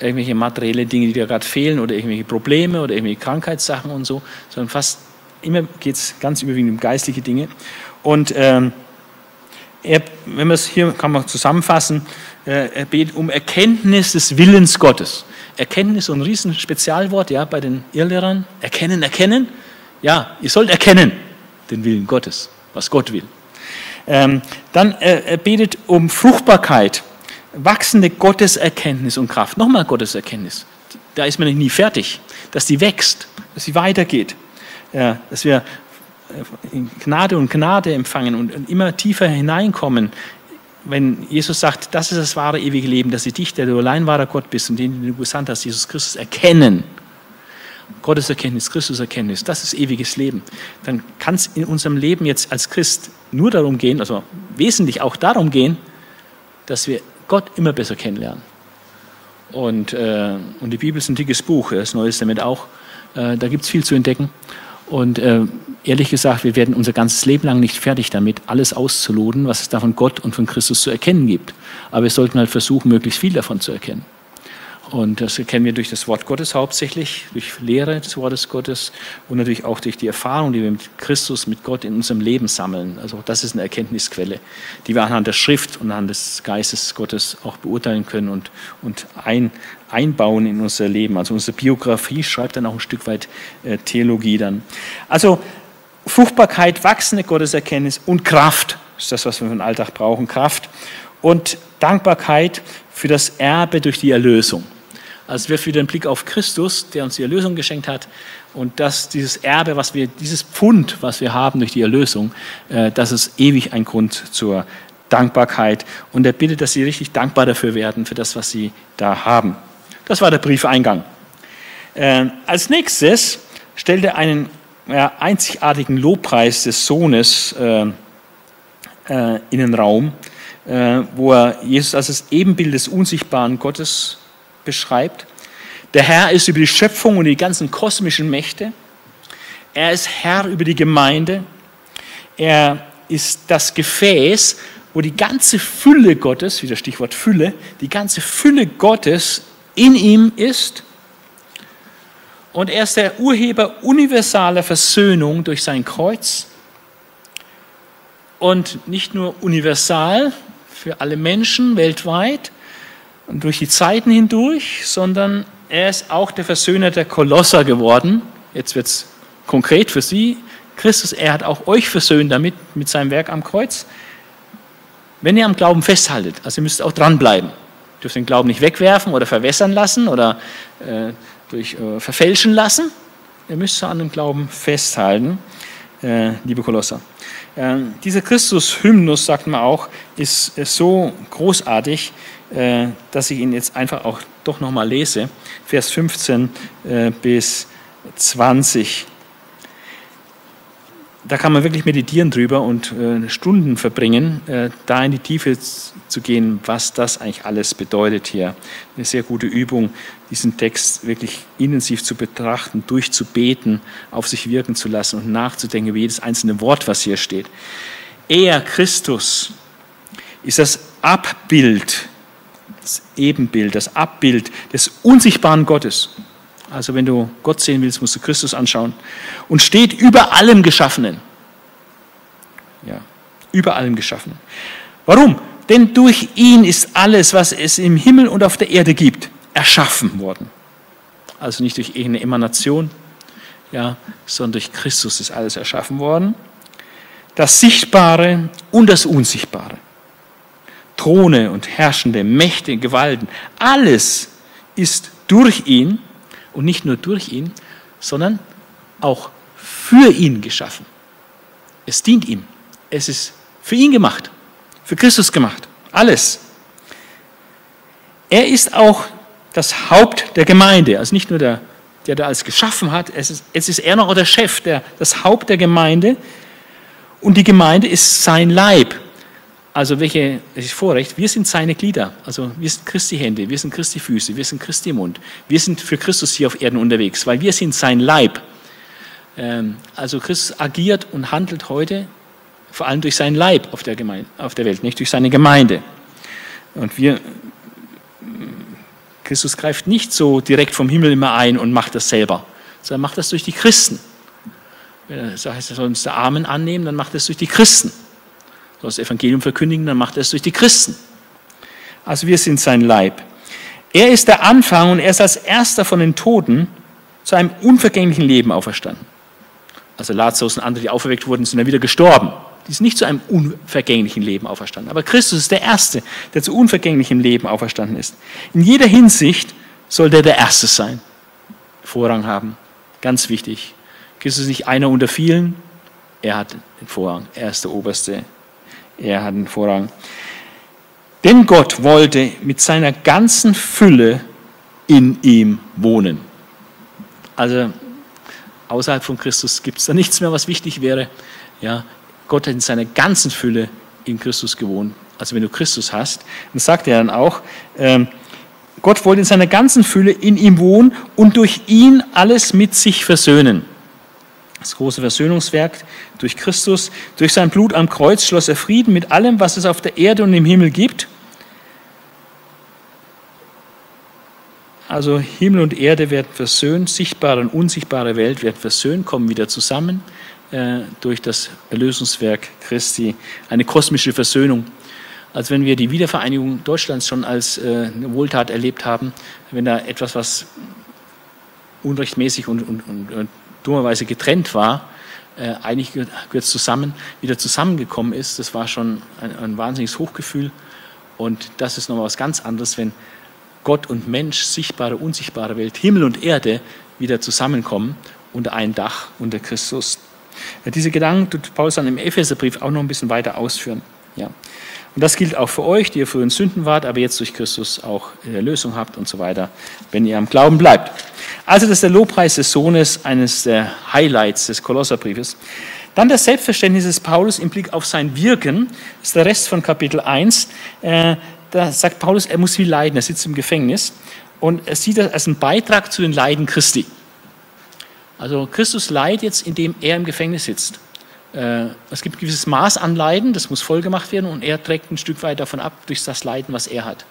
irgendwelche materielle Dinge, die dir gerade fehlen oder irgendwelche Probleme oder irgendwelche Krankheitssachen und so, sondern fast immer geht es ganz überwiegend um geistliche Dinge. Und ähm, er, wenn man es hier kann man zusammenfassen, äh, er betet um Erkenntnis des Willens Gottes. Erkenntnis, so ein riesen Spezialwort, ja, bei den Irrlehrern. Erkennen, erkennen. Ja, ihr sollt erkennen den Willen Gottes, was Gott will. Ähm, dann äh, betet um Fruchtbarkeit wachsende Gotteserkenntnis und Kraft. Nochmal Gotteserkenntnis. Da ist man nie fertig. Dass die wächst, dass sie weitergeht. Ja, dass wir äh, Gnade und Gnade empfangen und immer tiefer hineinkommen. Wenn Jesus sagt, das ist das wahre ewige Leben, dass sie dich, der du allein wahrer Gott bist und den du gesandt hast, Jesus Christus, erkennen. Gotteserkenntnis, Christuserkenntnis, das ist ewiges Leben. Dann kann es in unserem Leben jetzt als Christ nur darum gehen, also wesentlich auch darum gehen, dass wir Gott immer besser kennenlernen. Und, äh, und die Bibel ist ein dickes Buch, das Neue Testament auch. Äh, da gibt es viel zu entdecken. Und äh, ehrlich gesagt, wir werden unser ganzes Leben lang nicht fertig damit, alles auszuloten, was es da von Gott und von Christus zu erkennen gibt. Aber wir sollten halt versuchen, möglichst viel davon zu erkennen. Und das erkennen wir durch das Wort Gottes hauptsächlich, durch Lehre des Wortes Gottes und natürlich auch durch die Erfahrung, die wir mit Christus, mit Gott in unserem Leben sammeln. Also das ist eine Erkenntnisquelle, die wir anhand der Schrift und anhand des Geistes Gottes auch beurteilen können und, und ein, einbauen in unser Leben. Also unsere Biografie schreibt dann auch ein Stück weit äh, Theologie dann. Also Fruchtbarkeit, wachsende Gotteserkenntnis und Kraft ist das, was wir für den Alltag brauchen. Kraft und Dankbarkeit für das Erbe durch die Erlösung. Also wir für den Blick auf Christus, der uns die Erlösung geschenkt hat und dass dieses Erbe, was wir, dieses Pfund, was wir haben durch die Erlösung, äh, das ist ewig ein Grund zur Dankbarkeit. Und er bittet, dass sie richtig dankbar dafür werden, für das, was sie da haben. Das war der Briefeingang. Äh, als nächstes stellt er einen ja, einzigartigen Lobpreis des Sohnes äh, äh, in den Raum, äh, wo er Jesus als das Ebenbild des unsichtbaren Gottes beschreibt. Der Herr ist über die Schöpfung und die ganzen kosmischen Mächte. Er ist Herr über die Gemeinde. Er ist das Gefäß, wo die ganze Fülle Gottes, wie das Stichwort Fülle, die ganze Fülle Gottes in ihm ist. Und er ist der Urheber universaler Versöhnung durch sein Kreuz. Und nicht nur universal für alle Menschen weltweit durch die Zeiten hindurch, sondern er ist auch der Versöhner der Kolosser geworden. Jetzt wird es konkret für Sie. Christus, er hat auch euch versöhnt damit, mit seinem Werk am Kreuz. Wenn ihr am Glauben festhaltet, also ihr müsst auch dranbleiben. Ihr dürft den Glauben nicht wegwerfen oder verwässern lassen oder äh, durch äh, verfälschen lassen. Ihr müsst an dem Glauben festhalten, äh, liebe Kolosser. Äh, dieser Christus-Hymnus, sagt man auch, ist, ist so großartig, äh, dass ich ihn jetzt einfach auch doch nochmal lese. Vers 15 äh, bis 20 da kann man wirklich meditieren drüber und äh, Stunden verbringen, äh, da in die Tiefe zu gehen, was das eigentlich alles bedeutet hier. Eine sehr gute Übung, diesen Text wirklich intensiv zu betrachten, durchzubeten, auf sich wirken zu lassen und nachzudenken über jedes einzelne Wort, was hier steht. Er, Christus, ist das Abbild, das Ebenbild, das Abbild des unsichtbaren Gottes. Also wenn du Gott sehen willst, musst du Christus anschauen. Und steht über allem Geschaffenen. Ja, über allem Geschaffenen. Warum? Denn durch ihn ist alles, was es im Himmel und auf der Erde gibt, erschaffen worden. Also nicht durch irgendeine Emanation, ja, sondern durch Christus ist alles erschaffen worden. Das Sichtbare und das Unsichtbare. Throne und Herrschende, Mächte, Gewalten, alles ist durch ihn und nicht nur durch ihn, sondern auch für ihn geschaffen. Es dient ihm. Es ist für ihn gemacht, für Christus gemacht. Alles. Er ist auch das Haupt der Gemeinde, also nicht nur der, der da alles geschaffen hat, es ist, es ist er noch der Chef, der, das Haupt der Gemeinde. Und die Gemeinde ist sein Leib. Also welche, welches Vorrecht? Wir sind seine Glieder. Also wir sind Christi Hände, wir sind Christi Füße, wir sind Christi Mund. Wir sind für Christus hier auf Erden unterwegs, weil wir sind sein Leib. Ähm, also Christus agiert und handelt heute vor allem durch seinen Leib auf der, Gemeinde, auf der Welt, nicht durch seine Gemeinde. Und wir, Christus greift nicht so direkt vom Himmel immer ein und macht das selber, sondern macht das durch die Christen. Das heißt, er soll uns der Armen annehmen, dann macht er es durch die Christen das Evangelium verkündigen, dann macht er es durch die Christen. Also wir sind sein Leib. Er ist der Anfang und er ist als erster von den Toten zu einem unvergänglichen Leben auferstanden. Also Lazarus und andere, die auferweckt wurden, sind dann wieder gestorben. Die sind nicht zu einem unvergänglichen Leben auferstanden. Aber Christus ist der Erste, der zu unvergänglichem Leben auferstanden ist. In jeder Hinsicht soll der der Erste sein. Vorrang haben. Ganz wichtig. Christus ist nicht einer unter vielen. Er hat den Vorrang. Er ist der Oberste. Er hat den Vorrang. Denn Gott wollte mit seiner ganzen Fülle in ihm wohnen. Also außerhalb von Christus gibt es da nichts mehr, was wichtig wäre. Ja, Gott hat in seiner ganzen Fülle in Christus gewohnt. Also wenn du Christus hast, dann sagt er dann auch, ähm, Gott wollte in seiner ganzen Fülle in ihm wohnen und durch ihn alles mit sich versöhnen das große Versöhnungswerk durch Christus. Durch sein Blut am Kreuz schloss er Frieden mit allem, was es auf der Erde und im Himmel gibt. Also Himmel und Erde werden versöhnt, sichtbare und unsichtbare Welt werden versöhnt, kommen wieder zusammen äh, durch das Erlösungswerk Christi. Eine kosmische Versöhnung. Als wenn wir die Wiedervereinigung Deutschlands schon als äh, eine Wohltat erlebt haben, wenn da etwas, was unrechtmäßig und, und, und dummerweise getrennt war, äh, eigentlich gehört zusammen, wieder zusammengekommen ist. Das war schon ein, ein wahnsinniges Hochgefühl. Und das ist nochmal was ganz anderes, wenn Gott und Mensch, sichtbare, unsichtbare Welt, Himmel und Erde wieder zusammenkommen unter ein Dach, unter Christus. Ja, diese Gedanken tut Paulus dann im Epheserbrief auch noch ein bisschen weiter ausführen. Ja. Und das gilt auch für euch, die ihr früher in Sünden wart, aber jetzt durch Christus auch Erlösung habt und so weiter, wenn ihr am Glauben bleibt. Also das ist der Lobpreis des Sohnes, eines der Highlights des Kolosserbriefes. Dann das Selbstverständnis des Paulus im Blick auf sein Wirken, das ist der Rest von Kapitel 1. Äh, da sagt Paulus, er muss viel leiden, er sitzt im Gefängnis und er sieht das als einen Beitrag zu den Leiden Christi. Also Christus leidet jetzt, indem er im Gefängnis sitzt. Äh, es gibt ein gewisses Maß an Leiden, das muss voll gemacht werden und er trägt ein Stück weit davon ab durch das Leiden, was er hat.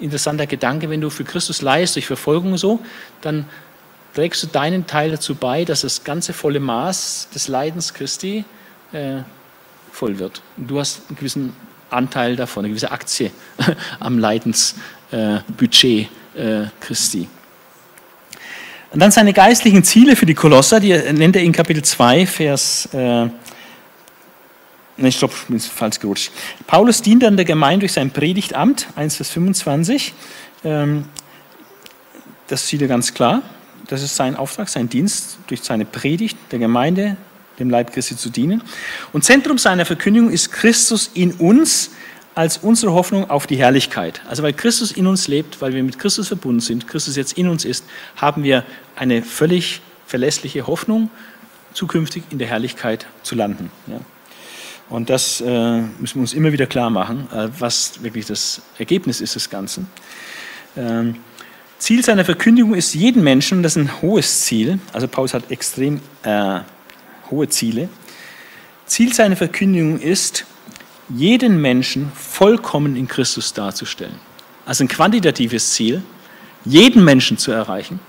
Interessanter Gedanke, wenn du für Christus leidest durch Verfolgung so, dann trägst du deinen Teil dazu bei, dass das ganze volle Maß des Leidens Christi äh, voll wird. Und du hast einen gewissen Anteil davon, eine gewisse Aktie am Leidensbudget äh, Christi. Und dann seine geistlichen Ziele für die Kolosser, die nennt er in Kapitel 2, Vers. Äh, Ne, stopp, ich bin falsch gerutscht. Paulus dient dann der Gemeinde durch sein Predigtamt, 1 Vers 25. Ähm, das sieht er ganz klar. Das ist sein Auftrag, sein Dienst, durch seine Predigt der Gemeinde, dem Leib Christi zu dienen. Und Zentrum seiner Verkündigung ist Christus in uns als unsere Hoffnung auf die Herrlichkeit. Also weil Christus in uns lebt, weil wir mit Christus verbunden sind, Christus jetzt in uns ist, haben wir eine völlig verlässliche Hoffnung, zukünftig in der Herrlichkeit zu landen. Ja. Und das äh, müssen wir uns immer wieder klar machen, äh, was wirklich das Ergebnis ist des Ganzen. Ähm, Ziel seiner Verkündigung ist jeden Menschen, das ist ein hohes Ziel, also Paulus hat extrem äh, hohe Ziele. Ziel seiner Verkündigung ist, jeden Menschen vollkommen in Christus darzustellen. Also ein quantitatives Ziel, jeden Menschen zu erreichen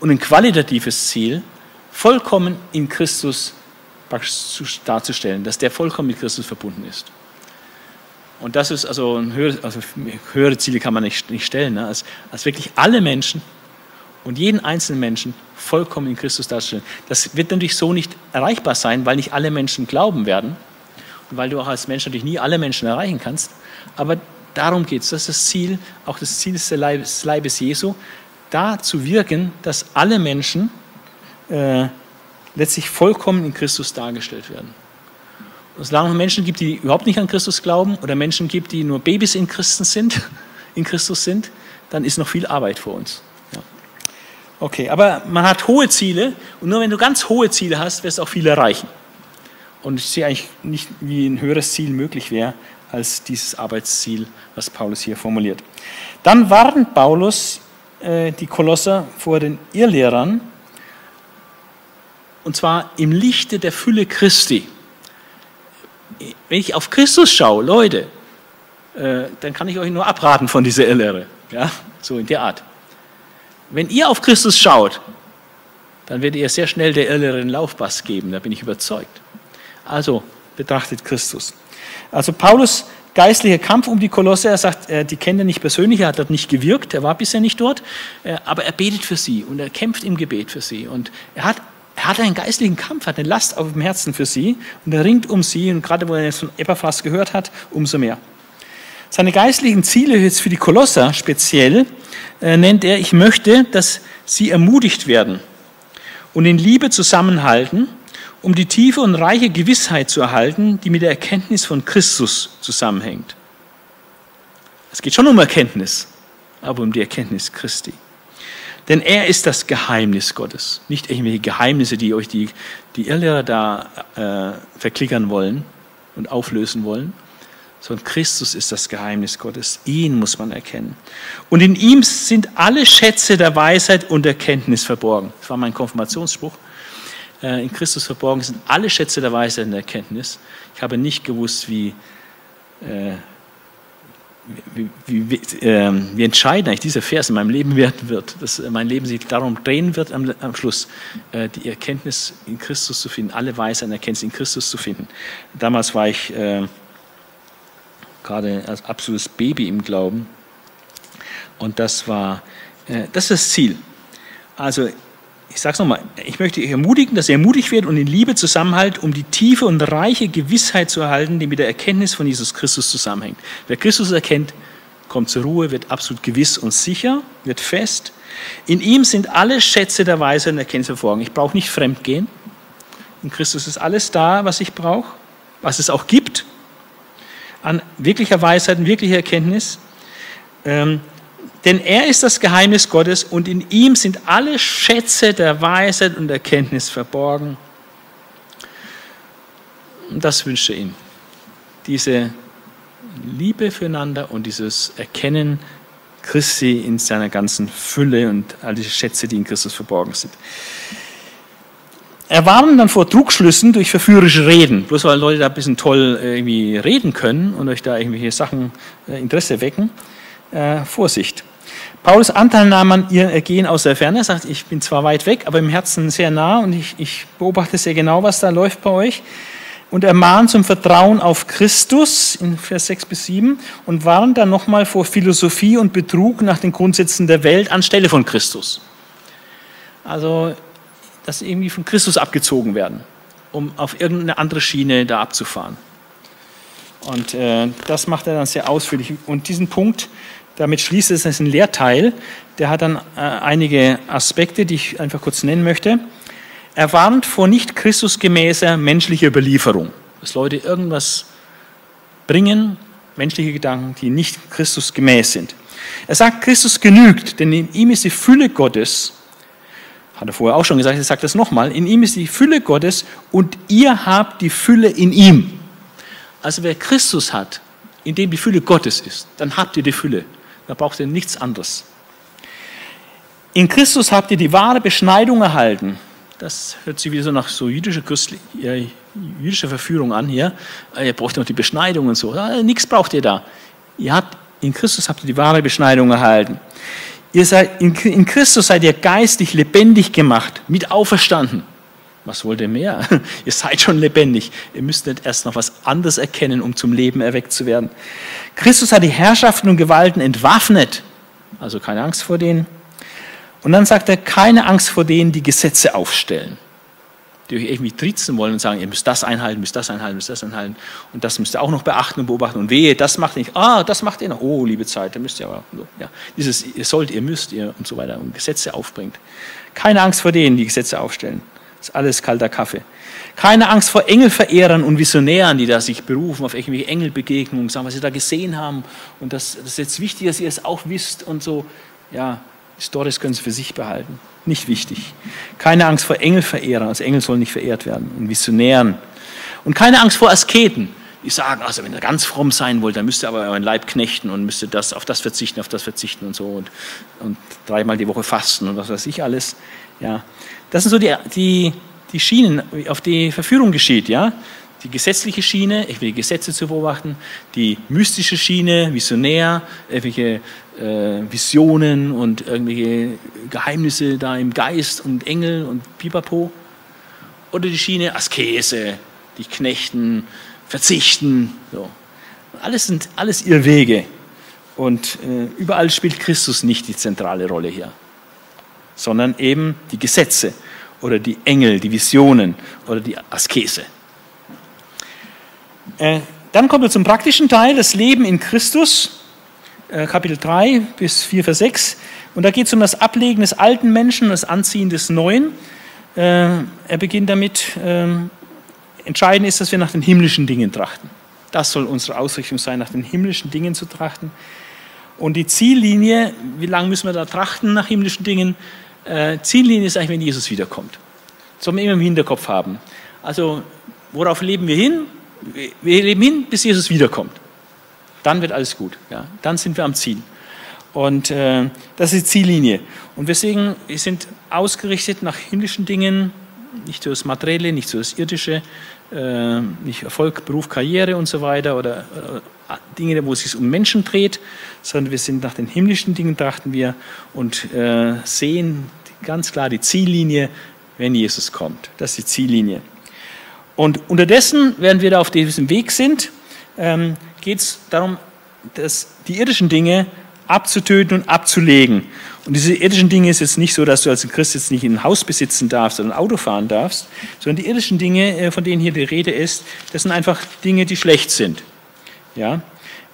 und ein qualitatives Ziel, vollkommen in Christus darzustellen, dass der vollkommen mit Christus verbunden ist. Und das ist also, höhere, also höhere Ziele kann man nicht, nicht stellen, ne? als, als wirklich alle Menschen und jeden einzelnen Menschen vollkommen in Christus darzustellen. Das wird natürlich so nicht erreichbar sein, weil nicht alle Menschen glauben werden und weil du auch als Mensch natürlich nie alle Menschen erreichen kannst. Aber darum geht es. Das ist das Ziel, auch das Ziel des Leibes, Leibes Jesu, da zu wirken, dass alle Menschen äh, letztlich vollkommen in Christus dargestellt werden. Und solange es Menschen gibt, die überhaupt nicht an Christus glauben oder Menschen gibt, die nur Babys in Christen sind, in Christus sind, dann ist noch viel Arbeit vor uns. Ja. Okay, aber man hat hohe Ziele und nur wenn du ganz hohe Ziele hast, wirst du auch viel erreichen. Und ich sehe eigentlich nicht, wie ein höheres Ziel möglich wäre als dieses Arbeitsziel, was Paulus hier formuliert. Dann warnt Paulus äh, die Kolosser vor den Irrlehrern, und zwar im Lichte der Fülle Christi. Wenn ich auf Christus schaue, Leute, äh, dann kann ich euch nur abraten von dieser Irrlehre. Ja, so in der Art. Wenn ihr auf Christus schaut, dann werdet ihr sehr schnell der Irrlehre einen Laufpass geben, da bin ich überzeugt. Also betrachtet Christus. Also Paulus geistlicher Kampf um die Kolosse, er sagt, äh, die kennt er nicht persönlich, er hat dort nicht gewirkt, er war bisher nicht dort, äh, aber er betet für sie und er kämpft im Gebet für sie und er hat er hat einen geistlichen Kampf, hat eine Last auf dem Herzen für sie und er ringt um sie und gerade wo er jetzt von Epaphras gehört hat, umso mehr. Seine geistlichen Ziele jetzt für die Kolosser speziell äh, nennt er, ich möchte, dass sie ermutigt werden und in Liebe zusammenhalten, um die tiefe und reiche Gewissheit zu erhalten, die mit der Erkenntnis von Christus zusammenhängt. Es geht schon um Erkenntnis, aber um die Erkenntnis Christi. Denn er ist das Geheimnis Gottes. Nicht irgendwelche Geheimnisse, die euch die, die Irrlehrer da äh, verklickern wollen und auflösen wollen, sondern Christus ist das Geheimnis Gottes. Ihn muss man erkennen. Und in ihm sind alle Schätze der Weisheit und Erkenntnis verborgen. Das war mein Konfirmationsspruch. Äh, in Christus verborgen sind alle Schätze der Weisheit und der Erkenntnis. Ich habe nicht gewusst, wie äh, wie, wie, äh, wie entscheidend eigentlich dieser Vers in meinem Leben werden wird, dass mein Leben sich darum drehen wird am, am Schluss, äh, die Erkenntnis in Christus zu finden, alle Weisheit und Erkenntnis in Christus zu finden. Damals war ich äh, gerade als absolutes Baby im Glauben und das war, äh, das ist das Ziel. Also ich sage es nochmal, ich möchte euch ermutigen, dass ihr ermutigt werdet und in Liebe zusammenhaltet, um die tiefe und reiche Gewissheit zu erhalten, die mit der Erkenntnis von Jesus Christus zusammenhängt. Wer Christus erkennt, kommt zur Ruhe, wird absolut gewiss und sicher, wird fest. In ihm sind alle Schätze der Weisheit und Erkenntnis verborgen. Ich brauche nicht fremdgehen. In Christus ist alles da, was ich brauche, was es auch gibt an wirklicher Weisheit und wirklicher Erkenntnis. Ähm, denn er ist das Geheimnis Gottes und in ihm sind alle Schätze der Weisheit und Erkenntnis verborgen. Und das wünsche ich ihm. Diese Liebe füreinander und dieses Erkennen Christi in seiner ganzen Fülle und all diese Schätze, die in Christus verborgen sind. Er warnt dann vor Trugschlüssen durch verführerische Reden, bloß weil Leute da ein bisschen toll irgendwie reden können und euch da irgendwelche Sachen äh, Interesse wecken. Äh, Vorsicht. Paulus Anteil nahm an ihr Ergehen aus der Ferne, sagt, ich bin zwar weit weg, aber im Herzen sehr nah und ich, ich beobachte sehr genau, was da läuft bei euch. Und er mahnt zum Vertrauen auf Christus in Vers 6 bis 7 und warnt dann nochmal vor Philosophie und Betrug nach den Grundsätzen der Welt anstelle von Christus. Also, dass irgendwie von Christus abgezogen werden, um auf irgendeine andere Schiene da abzufahren. Und äh, das macht er dann sehr ausführlich. Und diesen Punkt, damit schließt es, das ist ein Lehrteil, der hat dann äh, einige Aspekte, die ich einfach kurz nennen möchte. Er warnt vor nicht Christusgemäßer menschlicher Überlieferung, dass Leute irgendwas bringen, menschliche Gedanken, die nicht Christusgemäß sind. Er sagt, Christus genügt, denn in ihm ist die Fülle Gottes, hat er vorher auch schon gesagt, er sagt das nochmal, in ihm ist die Fülle Gottes und ihr habt die Fülle in ihm. Also wer Christus hat, in dem die Fülle Gottes ist, dann habt ihr die Fülle. Da braucht ihr nichts anderes. In Christus habt ihr die wahre Beschneidung erhalten. Das hört sich wieder so nach so jüdischer, jüdischer Verführung an hier. Ihr braucht noch die Beschneidung und so. nichts braucht ihr da. Ihr habt, in Christus habt ihr die wahre Beschneidung erhalten. Ihr seid, in, in Christus seid ihr geistig lebendig gemacht, mit auferstanden. Was wollt ihr mehr? Ihr seid schon lebendig. Ihr müsst nicht erst noch was anderes erkennen, um zum Leben erweckt zu werden. Christus hat die Herrschaften und Gewalten entwaffnet. Also keine Angst vor denen. Und dann sagt er, keine Angst vor denen, die Gesetze aufstellen. Die euch irgendwie trizen wollen und sagen, ihr müsst das einhalten, müsst das einhalten, müsst das einhalten. Und das müsst ihr auch noch beachten und beobachten. Und wehe, das macht ihr nicht. Ah, das macht ihr noch. Oh, liebe Zeit, da müsst ihr aber. Ja, dieses, ihr sollt, ihr müsst, ihr und so weiter und Gesetze aufbringt. Keine Angst vor denen, die Gesetze aufstellen. Das ist alles kalter Kaffee. Keine Angst vor Engelverehrern und Visionären, die da sich berufen auf irgendwelche Engelbegegnungen, sagen, was sie da gesehen haben. Und das, das ist jetzt wichtig, dass ihr es auch wisst und so. Ja, Stories können sie für sich behalten. Nicht wichtig. Keine Angst vor Engelverehrern. Also Engel sollen nicht verehrt werden. Und Visionären. Und keine Angst vor Asketen. Die sagen, also wenn ihr ganz fromm sein wollt, dann müsst ihr aber euren Leib knechten und müsst ihr das, auf das verzichten, auf das verzichten und so. Und, und dreimal die Woche fasten und was weiß ich alles. Ja, das sind so die, die, die Schienen, auf die Verführung geschieht. Ja? Die gesetzliche Schiene, ich will Gesetze zu beobachten, die mystische Schiene, visionär, irgendwelche äh, Visionen und irgendwelche Geheimnisse da im Geist und Engel und Pipapo. Oder die Schiene Askese, die Knechten, Verzichten. So. Alles sind alles ihre Wege. Und äh, überall spielt Christus nicht die zentrale Rolle hier sondern eben die Gesetze oder die Engel, die Visionen oder die Askese. Äh, dann kommen wir zum praktischen Teil, das Leben in Christus, äh, Kapitel 3 bis 4, Vers 6. Und da geht es um das Ablegen des alten Menschen und das Anziehen des Neuen. Äh, er beginnt damit, ähm, entscheidend ist, dass wir nach den himmlischen Dingen trachten. Das soll unsere Ausrichtung sein, nach den himmlischen Dingen zu trachten. Und die Ziellinie, wie lange müssen wir da trachten nach himmlischen Dingen? Äh, Ziellinie ist eigentlich, wenn Jesus wiederkommt. Das soll man immer im Hinterkopf haben. Also, worauf leben wir hin? Wir leben hin, bis Jesus wiederkommt. Dann wird alles gut. Ja? Dann sind wir am Ziel. Und äh, das ist die Ziellinie. Und deswegen, wir sind ausgerichtet nach himmlischen Dingen, nicht für das Materielle, nicht für das Irdische, äh, nicht Erfolg, Beruf, Karriere und so weiter oder äh, Dinge, wo es sich um Menschen dreht, sondern wir sind nach den himmlischen Dingen, trachten wir und äh, sehen ganz klar die Ziellinie, wenn Jesus kommt. Das ist die Ziellinie. Und unterdessen, während wir da auf diesem Weg sind, ähm, geht es darum, dass die irdischen Dinge abzutöten und abzulegen. Und diese irdischen Dinge ist jetzt nicht so, dass du als Christ jetzt nicht ein Haus besitzen darfst oder ein Auto fahren darfst, sondern die irdischen Dinge, äh, von denen hier die Rede ist, das sind einfach Dinge, die schlecht sind. Ja?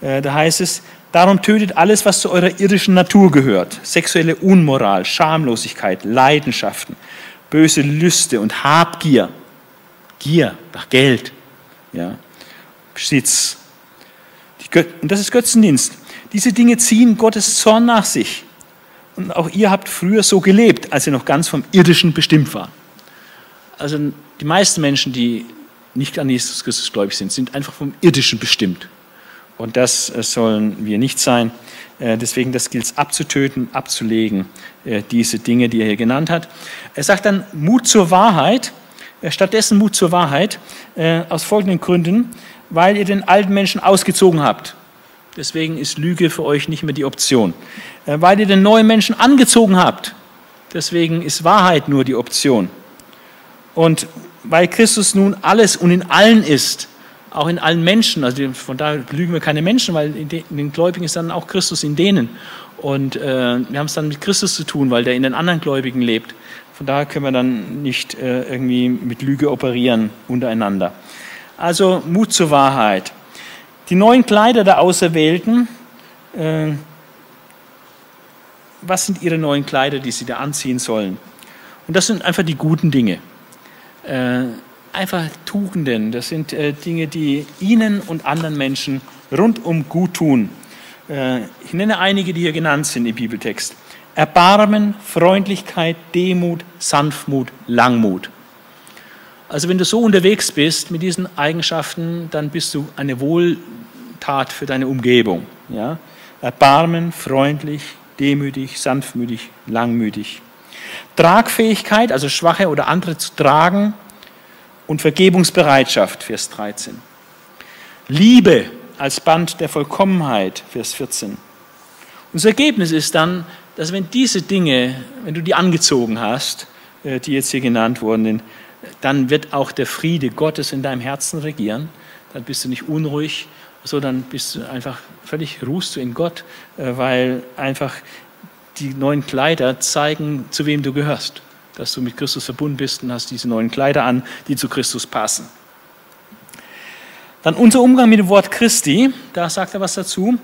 Äh, da heißt es, darum tötet alles, was zu eurer irdischen Natur gehört. Sexuelle Unmoral, Schamlosigkeit, Leidenschaften, böse Lüste und Habgier. Gier nach Geld, ja? Besitz. und das ist Götzendienst. Diese Dinge ziehen Gottes Zorn nach sich. Und auch ihr habt früher so gelebt, als ihr noch ganz vom Irdischen bestimmt war. Also die meisten Menschen, die nicht an Jesus Christus gläubig sind, sind einfach vom Irdischen bestimmt. Und das äh, sollen wir nicht sein. Äh, deswegen, das gilt es abzutöten, abzulegen, äh, diese Dinge, die er hier genannt hat. Er sagt dann Mut zur Wahrheit. Stattdessen Mut zur Wahrheit aus folgenden Gründen, weil ihr den alten Menschen ausgezogen habt. Deswegen ist Lüge für euch nicht mehr die Option. Äh, weil ihr den neuen Menschen angezogen habt. Deswegen ist Wahrheit nur die Option. Und weil Christus nun alles und in allen ist, auch in allen Menschen, also von daher lügen wir keine Menschen, weil in den Gläubigen ist dann auch Christus in denen. Und äh, wir haben es dann mit Christus zu tun, weil der in den anderen Gläubigen lebt. Von daher können wir dann nicht äh, irgendwie mit Lüge operieren untereinander. Also Mut zur Wahrheit. Die neuen Kleider der Auserwählten, äh, was sind ihre neuen Kleider, die sie da anziehen sollen? Und das sind einfach die guten Dinge. Äh, einfach Tugenden, das sind äh, Dinge, die ihnen und anderen Menschen rundum gut tun. Äh, ich nenne einige, die hier genannt sind im Bibeltext. Erbarmen, Freundlichkeit, Demut, Sanftmut, Langmut. Also wenn du so unterwegs bist mit diesen Eigenschaften, dann bist du eine Wohltat für deine Umgebung. Ja? Erbarmen, freundlich, demütig, sanftmütig, langmütig. Tragfähigkeit, also Schwache oder andere zu tragen und Vergebungsbereitschaft, Vers 13. Liebe als Band der Vollkommenheit, Vers 14. Und das Ergebnis ist dann, dass wenn diese Dinge, wenn du die angezogen hast, äh, die jetzt hier genannt wurden, dann wird auch der Friede Gottes in deinem Herzen regieren. Dann bist du nicht unruhig, so dann bist du einfach völlig ruhst du in Gott, äh, weil einfach die neuen Kleider zeigen, zu wem du gehörst. Dass du mit Christus verbunden bist und hast diese neuen Kleider an, die zu Christus passen. Dann unser Umgang mit dem Wort Christi, da sagt er was dazu.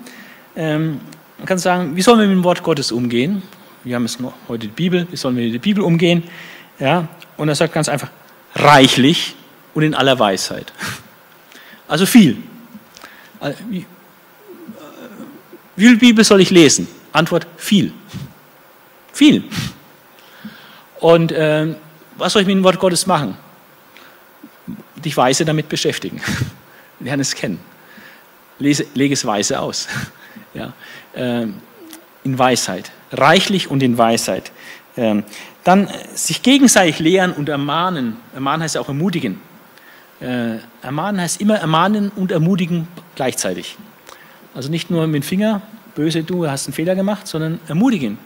Ähm, man kann sagen, wie sollen wir mit dem Wort Gottes umgehen? Wir haben es heute die Bibel, wie sollen wir mit der Bibel umgehen? Ja, und er sagt ganz einfach, reichlich und in aller Weisheit. Also viel. Äh, wie, äh, viel Bibel soll ich lesen? Antwort, viel. Viel. Und äh, was soll ich mit dem Wort Gottes machen? Dich weise damit beschäftigen. Lerne es kennen. Lese, lege es weise aus. ja. äh, in Weisheit. Reichlich und in Weisheit. Ähm, dann sich gegenseitig lehren und ermahnen. Ermahnen heißt auch ermutigen. Äh, ermahnen heißt immer ermahnen und ermutigen gleichzeitig. Also nicht nur mit dem Finger, böse, du hast einen Fehler gemacht, sondern ermutigen.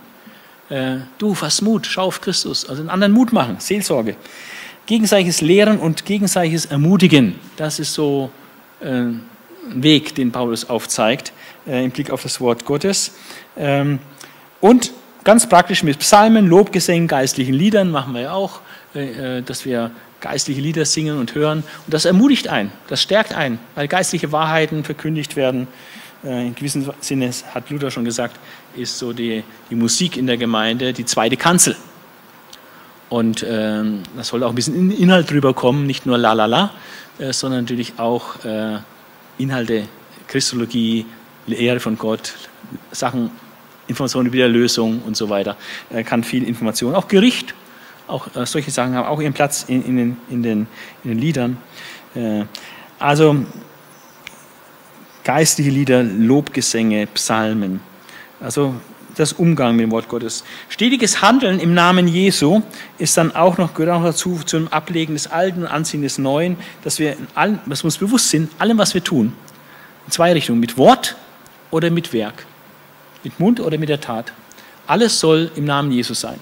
Äh, du, fass Mut, schau auf Christus. Also den anderen Mut machen, Seelsorge. Gegenseitiges Lehren und gegenseitiges Ermutigen, das ist so äh, ein Weg, den Paulus aufzeigt äh, im Blick auf das Wort Gottes. Ähm, und ganz praktisch mit Psalmen, Lobgesängen, geistlichen Liedern machen wir ja auch, dass wir geistliche Lieder singen und hören. Und das ermutigt einen, das stärkt einen, weil geistliche Wahrheiten verkündigt werden. Äh, in gewissem Sinne, hat Luther schon gesagt, ist so die, die Musik in der Gemeinde die zweite Kanzel. Und ähm, da soll auch ein bisschen Inhalt drüber kommen, nicht nur la la la, äh, sondern natürlich auch äh, Inhalte, Christologie, Lehre von Gott, Sachen, Informationen über die Erlösung und so weiter. Er kann viel Information, auch Gericht, auch äh, solche Sachen haben auch ihren Platz in, in, den, in, den, in den Liedern. Äh, also geistliche Lieder, Lobgesänge, Psalmen. Also das Umgang mit dem Wort Gottes. Stetiges Handeln im Namen Jesu ist dann auch noch, gehört auch dazu, zum Ablegen des Alten und Anziehen des Neuen, dass wir, allem, dass wir uns bewusst sind, allem, was wir tun, in zwei Richtungen, mit Wort oder mit Werk, mit Mund oder mit der Tat. Alles soll im Namen Jesu sein.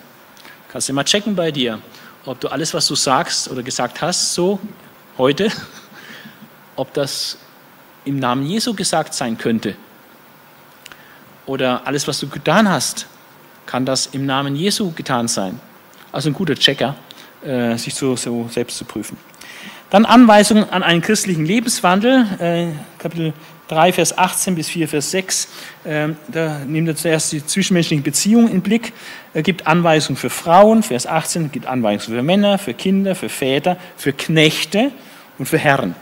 Kannst du mal checken bei dir, ob du alles, was du sagst oder gesagt hast, so heute, ob das im Namen Jesu gesagt sein könnte. Oder alles, was du getan hast, kann das im Namen Jesu getan sein. Also ein guter Checker, äh, sich so, so, selbst zu prüfen. Dann Anweisungen an einen christlichen Lebenswandel, äh, Kapitel 3, Vers 18 bis 4, Vers 6. Äh, da nimmt er zuerst die zwischenmenschlichen Beziehungen in Blick. Er gibt Anweisungen für Frauen, Vers 18, gibt Anweisungen für Männer, für Kinder, für Väter, für Knechte und für Herren.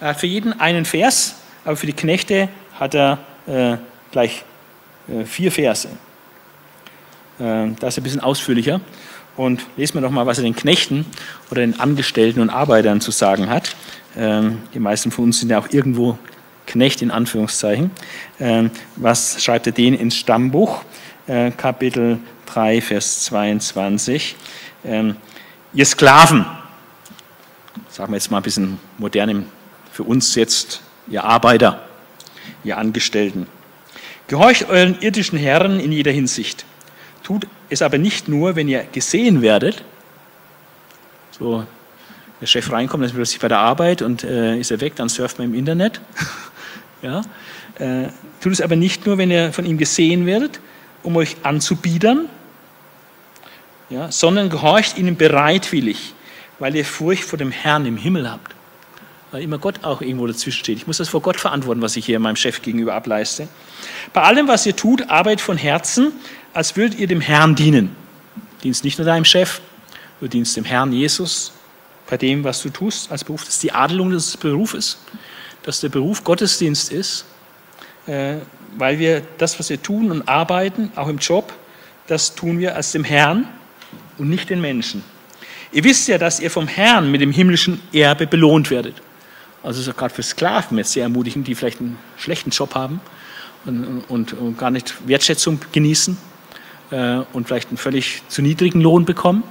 Er hat für jeden einen Vers, aber für die Knechte hat er äh, gleich äh, vier Verse. Äh, da ist ein bisschen ausführlicher. Und lesen wir doch mal, was er den Knechten oder den Angestellten und Arbeitern zu sagen hat. Ähm, die meisten von uns sind ja auch irgendwo Knecht in Anführungszeichen. Ähm, was schreibt er denen ins Stammbuch? Äh, Kapitel 3, Vers 22. Ähm, ihr Sklaven, sagen wir jetzt mal ein bisschen modernem für uns jetzt, ihr Arbeiter, ihr Angestellten. Gehorcht euren irdischen Herren in jeder Hinsicht. Tut es aber nicht nur, wenn ihr gesehen werdet. So, der Chef reinkommt, dann ist plötzlich bei der Arbeit und äh, ist er weg, dann surft man im Internet. Ja, äh, tut es aber nicht nur, wenn ihr von ihm gesehen werdet, um euch anzubiedern, ja, sondern gehorcht ihnen bereitwillig, weil ihr Furcht vor dem Herrn im Himmel habt. Weil immer Gott auch irgendwo dazwischen steht. Ich muss das vor Gott verantworten, was ich hier meinem Chef gegenüber ableiste. Bei allem, was ihr tut, arbeitet von Herzen, als würdet ihr dem Herrn dienen. Dienst nicht nur deinem Chef, du dienst dem Herrn Jesus bei dem, was du tust als Beruf. Das ist die Adelung des Berufes, dass der Beruf Gottesdienst ist, äh, weil wir das, was wir tun und arbeiten, auch im Job, das tun wir als dem Herrn und nicht den Menschen. Ihr wisst ja, dass ihr vom Herrn mit dem himmlischen Erbe belohnt werdet. Also ist gerade für Sklaven jetzt sehr ermutigend, die vielleicht einen schlechten Job haben und, und, und gar nicht Wertschätzung genießen äh, und vielleicht einen völlig zu niedrigen Lohn bekommen.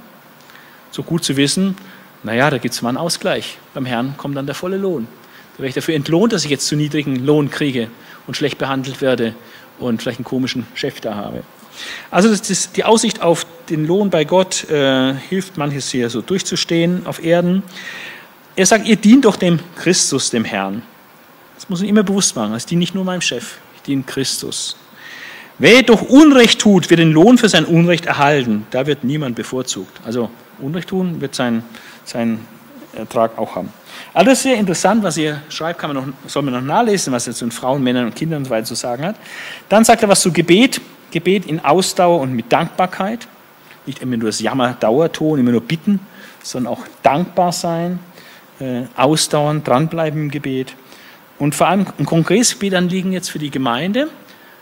So gut zu wissen, naja, da gibt es mal einen Ausgleich. Beim Herrn kommt dann der volle Lohn. Da werde ich dafür entlohnt, dass ich jetzt zu niedrigen Lohn kriege und schlecht behandelt werde und vielleicht einen komischen Chef da habe. Also das ist die Aussicht auf den Lohn bei Gott äh, hilft manches hier so durchzustehen auf Erden. Er sagt, ihr dient doch dem Christus, dem Herrn. Das muss man immer bewusst machen. Ich diene nicht nur meinem Chef, ich diene Christus. Wer doch Unrecht tut, wird den Lohn für sein Unrecht erhalten. Da wird niemand bevorzugt. Also Unrecht tun wird sein, seinen Ertrag auch haben. Alles sehr interessant, was ihr schreibt, kann man noch, soll man noch nachlesen, was er zu den Frauen, Männern und Kindern und so weiter zu sagen hat. Dann sagt er was zu Gebet. Gebet in Ausdauer und mit Dankbarkeit. Nicht immer nur das Jammer-Dauerton, immer nur bitten, sondern auch dankbar sein äh, ausdauern, dranbleiben im Gebet. Und vor allem ein konkretes Betanliegen jetzt für die Gemeinde.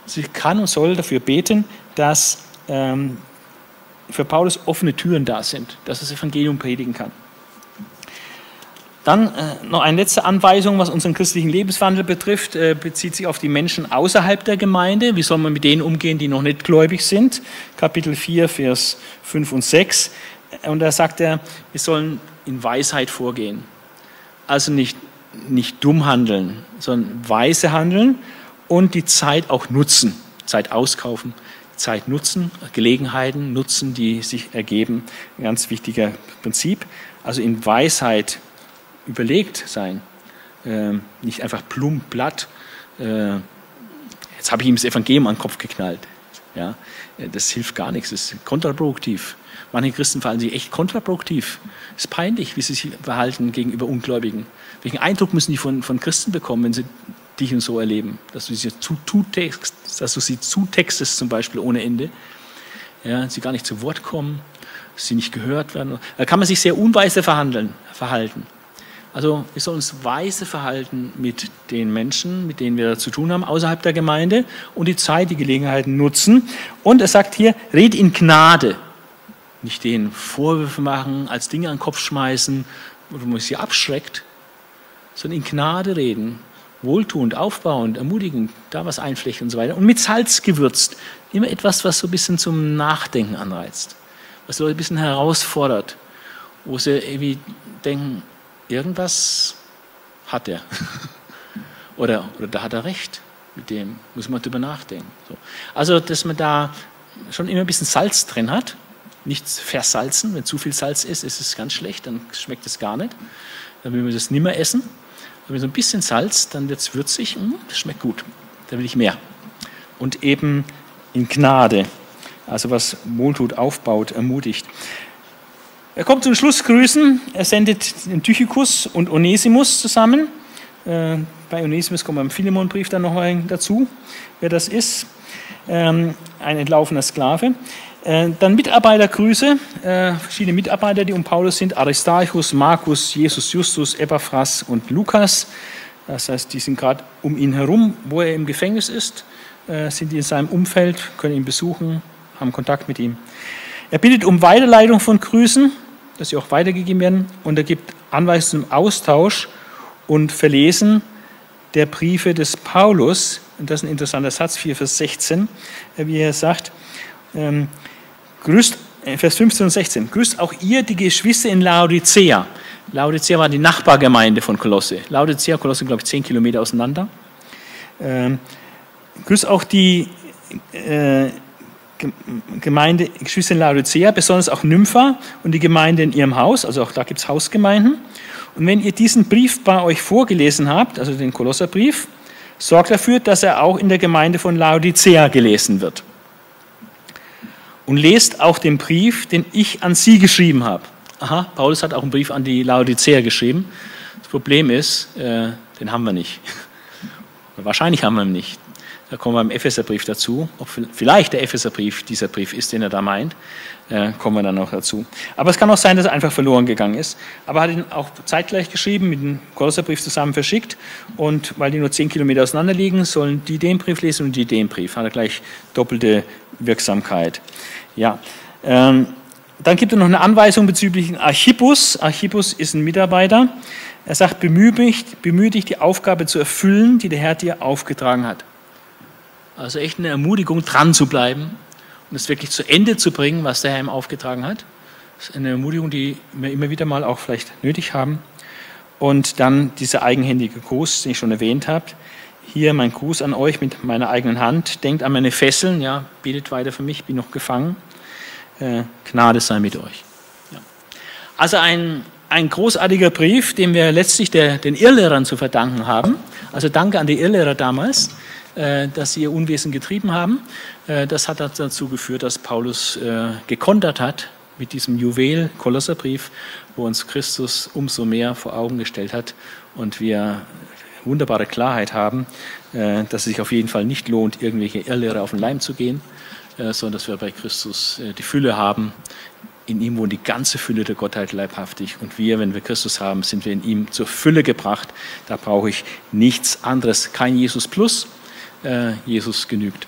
Sie kann und soll dafür beten, dass ähm, für Paulus offene Türen da sind, dass das Evangelium predigen kann. Dann äh, noch eine letzte Anweisung, was unseren christlichen Lebenswandel betrifft, äh, bezieht sich auf die Menschen außerhalb der Gemeinde. Wie soll man mit denen umgehen, die noch nicht gläubig sind? Kapitel 4, Vers 5 und 6. Und da sagt er, wir sollen in Weisheit vorgehen. Also nicht, nicht dumm handeln, sondern weise handeln und die Zeit auch nutzen. Zeit auskaufen, Zeit nutzen, Gelegenheiten nutzen, die sich ergeben. Ein ganz wichtiger Prinzip. Also in Weisheit überlegt sein. Ähm, nicht einfach plump, platt. Äh, jetzt habe ich ihm das Evangelium an den Kopf geknallt. Ja, das hilft gar nichts, das ist kontraproduktiv. Manche Christen verhalten sich echt kontraproduktiv. Es ist peinlich, wie sie sich verhalten gegenüber Ungläubigen. Welchen Eindruck müssen die von, von Christen bekommen, wenn sie dich und so erleben? Dass du sie, zu, zutext, dass du sie zutextest, zum Beispiel ohne Ende. Ja, sie gar nicht zu Wort kommen, sie nicht gehört werden. Da kann man sich sehr unweise verhandeln, verhalten. Also wir sollen uns weise verhalten mit den Menschen, mit denen wir zu tun haben, außerhalb der Gemeinde und die Zeit, die Gelegenheiten nutzen. Und er sagt hier, red in Gnade nicht denen Vorwürfe machen, als Dinge an den Kopf schmeißen, wo man sie abschreckt, sondern in Gnade reden, wohltuend, aufbauend, ermutigend, da was einflechten und so weiter. Und mit Salz gewürzt. Immer etwas, was so ein bisschen zum Nachdenken anreizt, was so ein bisschen herausfordert, wo sie irgendwie denken, irgendwas hat er. oder, oder da hat er recht. Mit dem muss man drüber nachdenken. So. Also, dass man da schon immer ein bisschen Salz drin hat, nichts versalzen. Wenn zu viel Salz ist, ist es ganz schlecht, dann schmeckt es gar nicht. Dann will man das nimmer essen. Aber so ein bisschen Salz, dann wird es würzig, hm, das schmeckt gut. Da will ich mehr. Und eben in Gnade, also was wohltut, aufbaut, ermutigt. Er kommt zum Schluss grüßen. Er sendet den Tychikus und Onesimus zusammen. Äh, bei Onesimus kommt beim Philemonbrief dann noch dazu, wer das ist. Ähm, ein entlaufener Sklave. Äh, dann Mitarbeitergrüße, äh, verschiedene Mitarbeiter, die um Paulus sind, Aristarchus, Markus, Jesus Justus, Epaphras und Lukas. Das heißt, die sind gerade um ihn herum, wo er im Gefängnis ist, sind die in seinem Umfeld, können ihn besuchen, haben Kontakt mit ihm. Er bittet um Weiterleitung von Grüßen, dass sie auch weitergegeben werden, und er gibt Anweisungen zum Austausch und Verlesen der Briefe des Paulus. Und das ist ein interessanter Satz, 4 Vers 16, wie er sagt, ähm, Grüßt, äh, Vers 15 und 16. Grüßt auch ihr die Geschwister in Laodicea. Laodicea war die Nachbargemeinde von Kolosse. Laodicea Kolosse, glaube ich, zehn Kilometer auseinander. Ähm, grüß auch die äh, Gemeinde Geschwister in Laodicea, besonders auch Nympha und die Gemeinde in ihrem Haus, also auch da gibt es Hausgemeinden. Und wenn ihr diesen Brief bei euch vorgelesen habt, also den Kolosserbrief, sorgt dafür, dass er auch in der Gemeinde von Laodicea gelesen wird. Und lest auch den Brief, den ich an sie geschrieben habe. Aha, Paulus hat auch einen Brief an die Laodicea geschrieben. Das Problem ist, äh, den haben wir nicht. Wahrscheinlich haben wir ihn nicht. Da kommen wir im Epheserbrief dazu. Ob vielleicht der Epheserbrief dieser Brief ist, den er da meint, äh, kommen wir dann noch dazu. Aber es kann auch sein, dass er einfach verloren gegangen ist. Aber er hat ihn auch zeitgleich geschrieben, mit dem Kolosserbrief zusammen verschickt. Und weil die nur zehn Kilometer auseinander liegen, sollen die den Brief lesen und die den Brief. Hat er gleich doppelte Wirksamkeit. Ja. Ähm, dann gibt er noch eine Anweisung bezüglich Archippus. Archippus ist ein Mitarbeiter. Er sagt, bemühe dich, bemühe dich, die Aufgabe zu erfüllen, die der Herr dir aufgetragen hat. Also echt eine Ermutigung, dran zu bleiben und es wirklich zu Ende zu bringen, was der Herr ihm aufgetragen hat. Das ist eine Ermutigung, die wir immer wieder mal auch vielleicht nötig haben. Und dann dieser eigenhändige Gruß, den ich schon erwähnt habe. Hier mein Gruß an euch mit meiner eigenen Hand. Denkt an meine Fesseln, ja, betet weiter für mich, bin noch gefangen. Äh, Gnade sei mit euch. Ja. Also ein, ein großartiger Brief, den wir letztlich der, den Irrlehrern zu verdanken haben. Also danke an die Irrlehrer damals dass sie ihr Unwesen getrieben haben. Äh, das hat dazu geführt, dass Paulus äh, gekontert hat mit diesem Juwel, Kolosserbrief, wo uns Christus umso mehr vor Augen gestellt hat und wir wunderbare Klarheit haben, dass es sich auf jeden Fall nicht lohnt, irgendwelche Irrlehre auf den Leim zu gehen, sondern dass wir bei Christus die Fülle haben. In ihm wohnt die ganze Fülle der Gottheit leibhaftig. Und wir, wenn wir Christus haben, sind wir in ihm zur Fülle gebracht. Da brauche ich nichts anderes. Kein Jesus Plus, äh, Jesus genügt.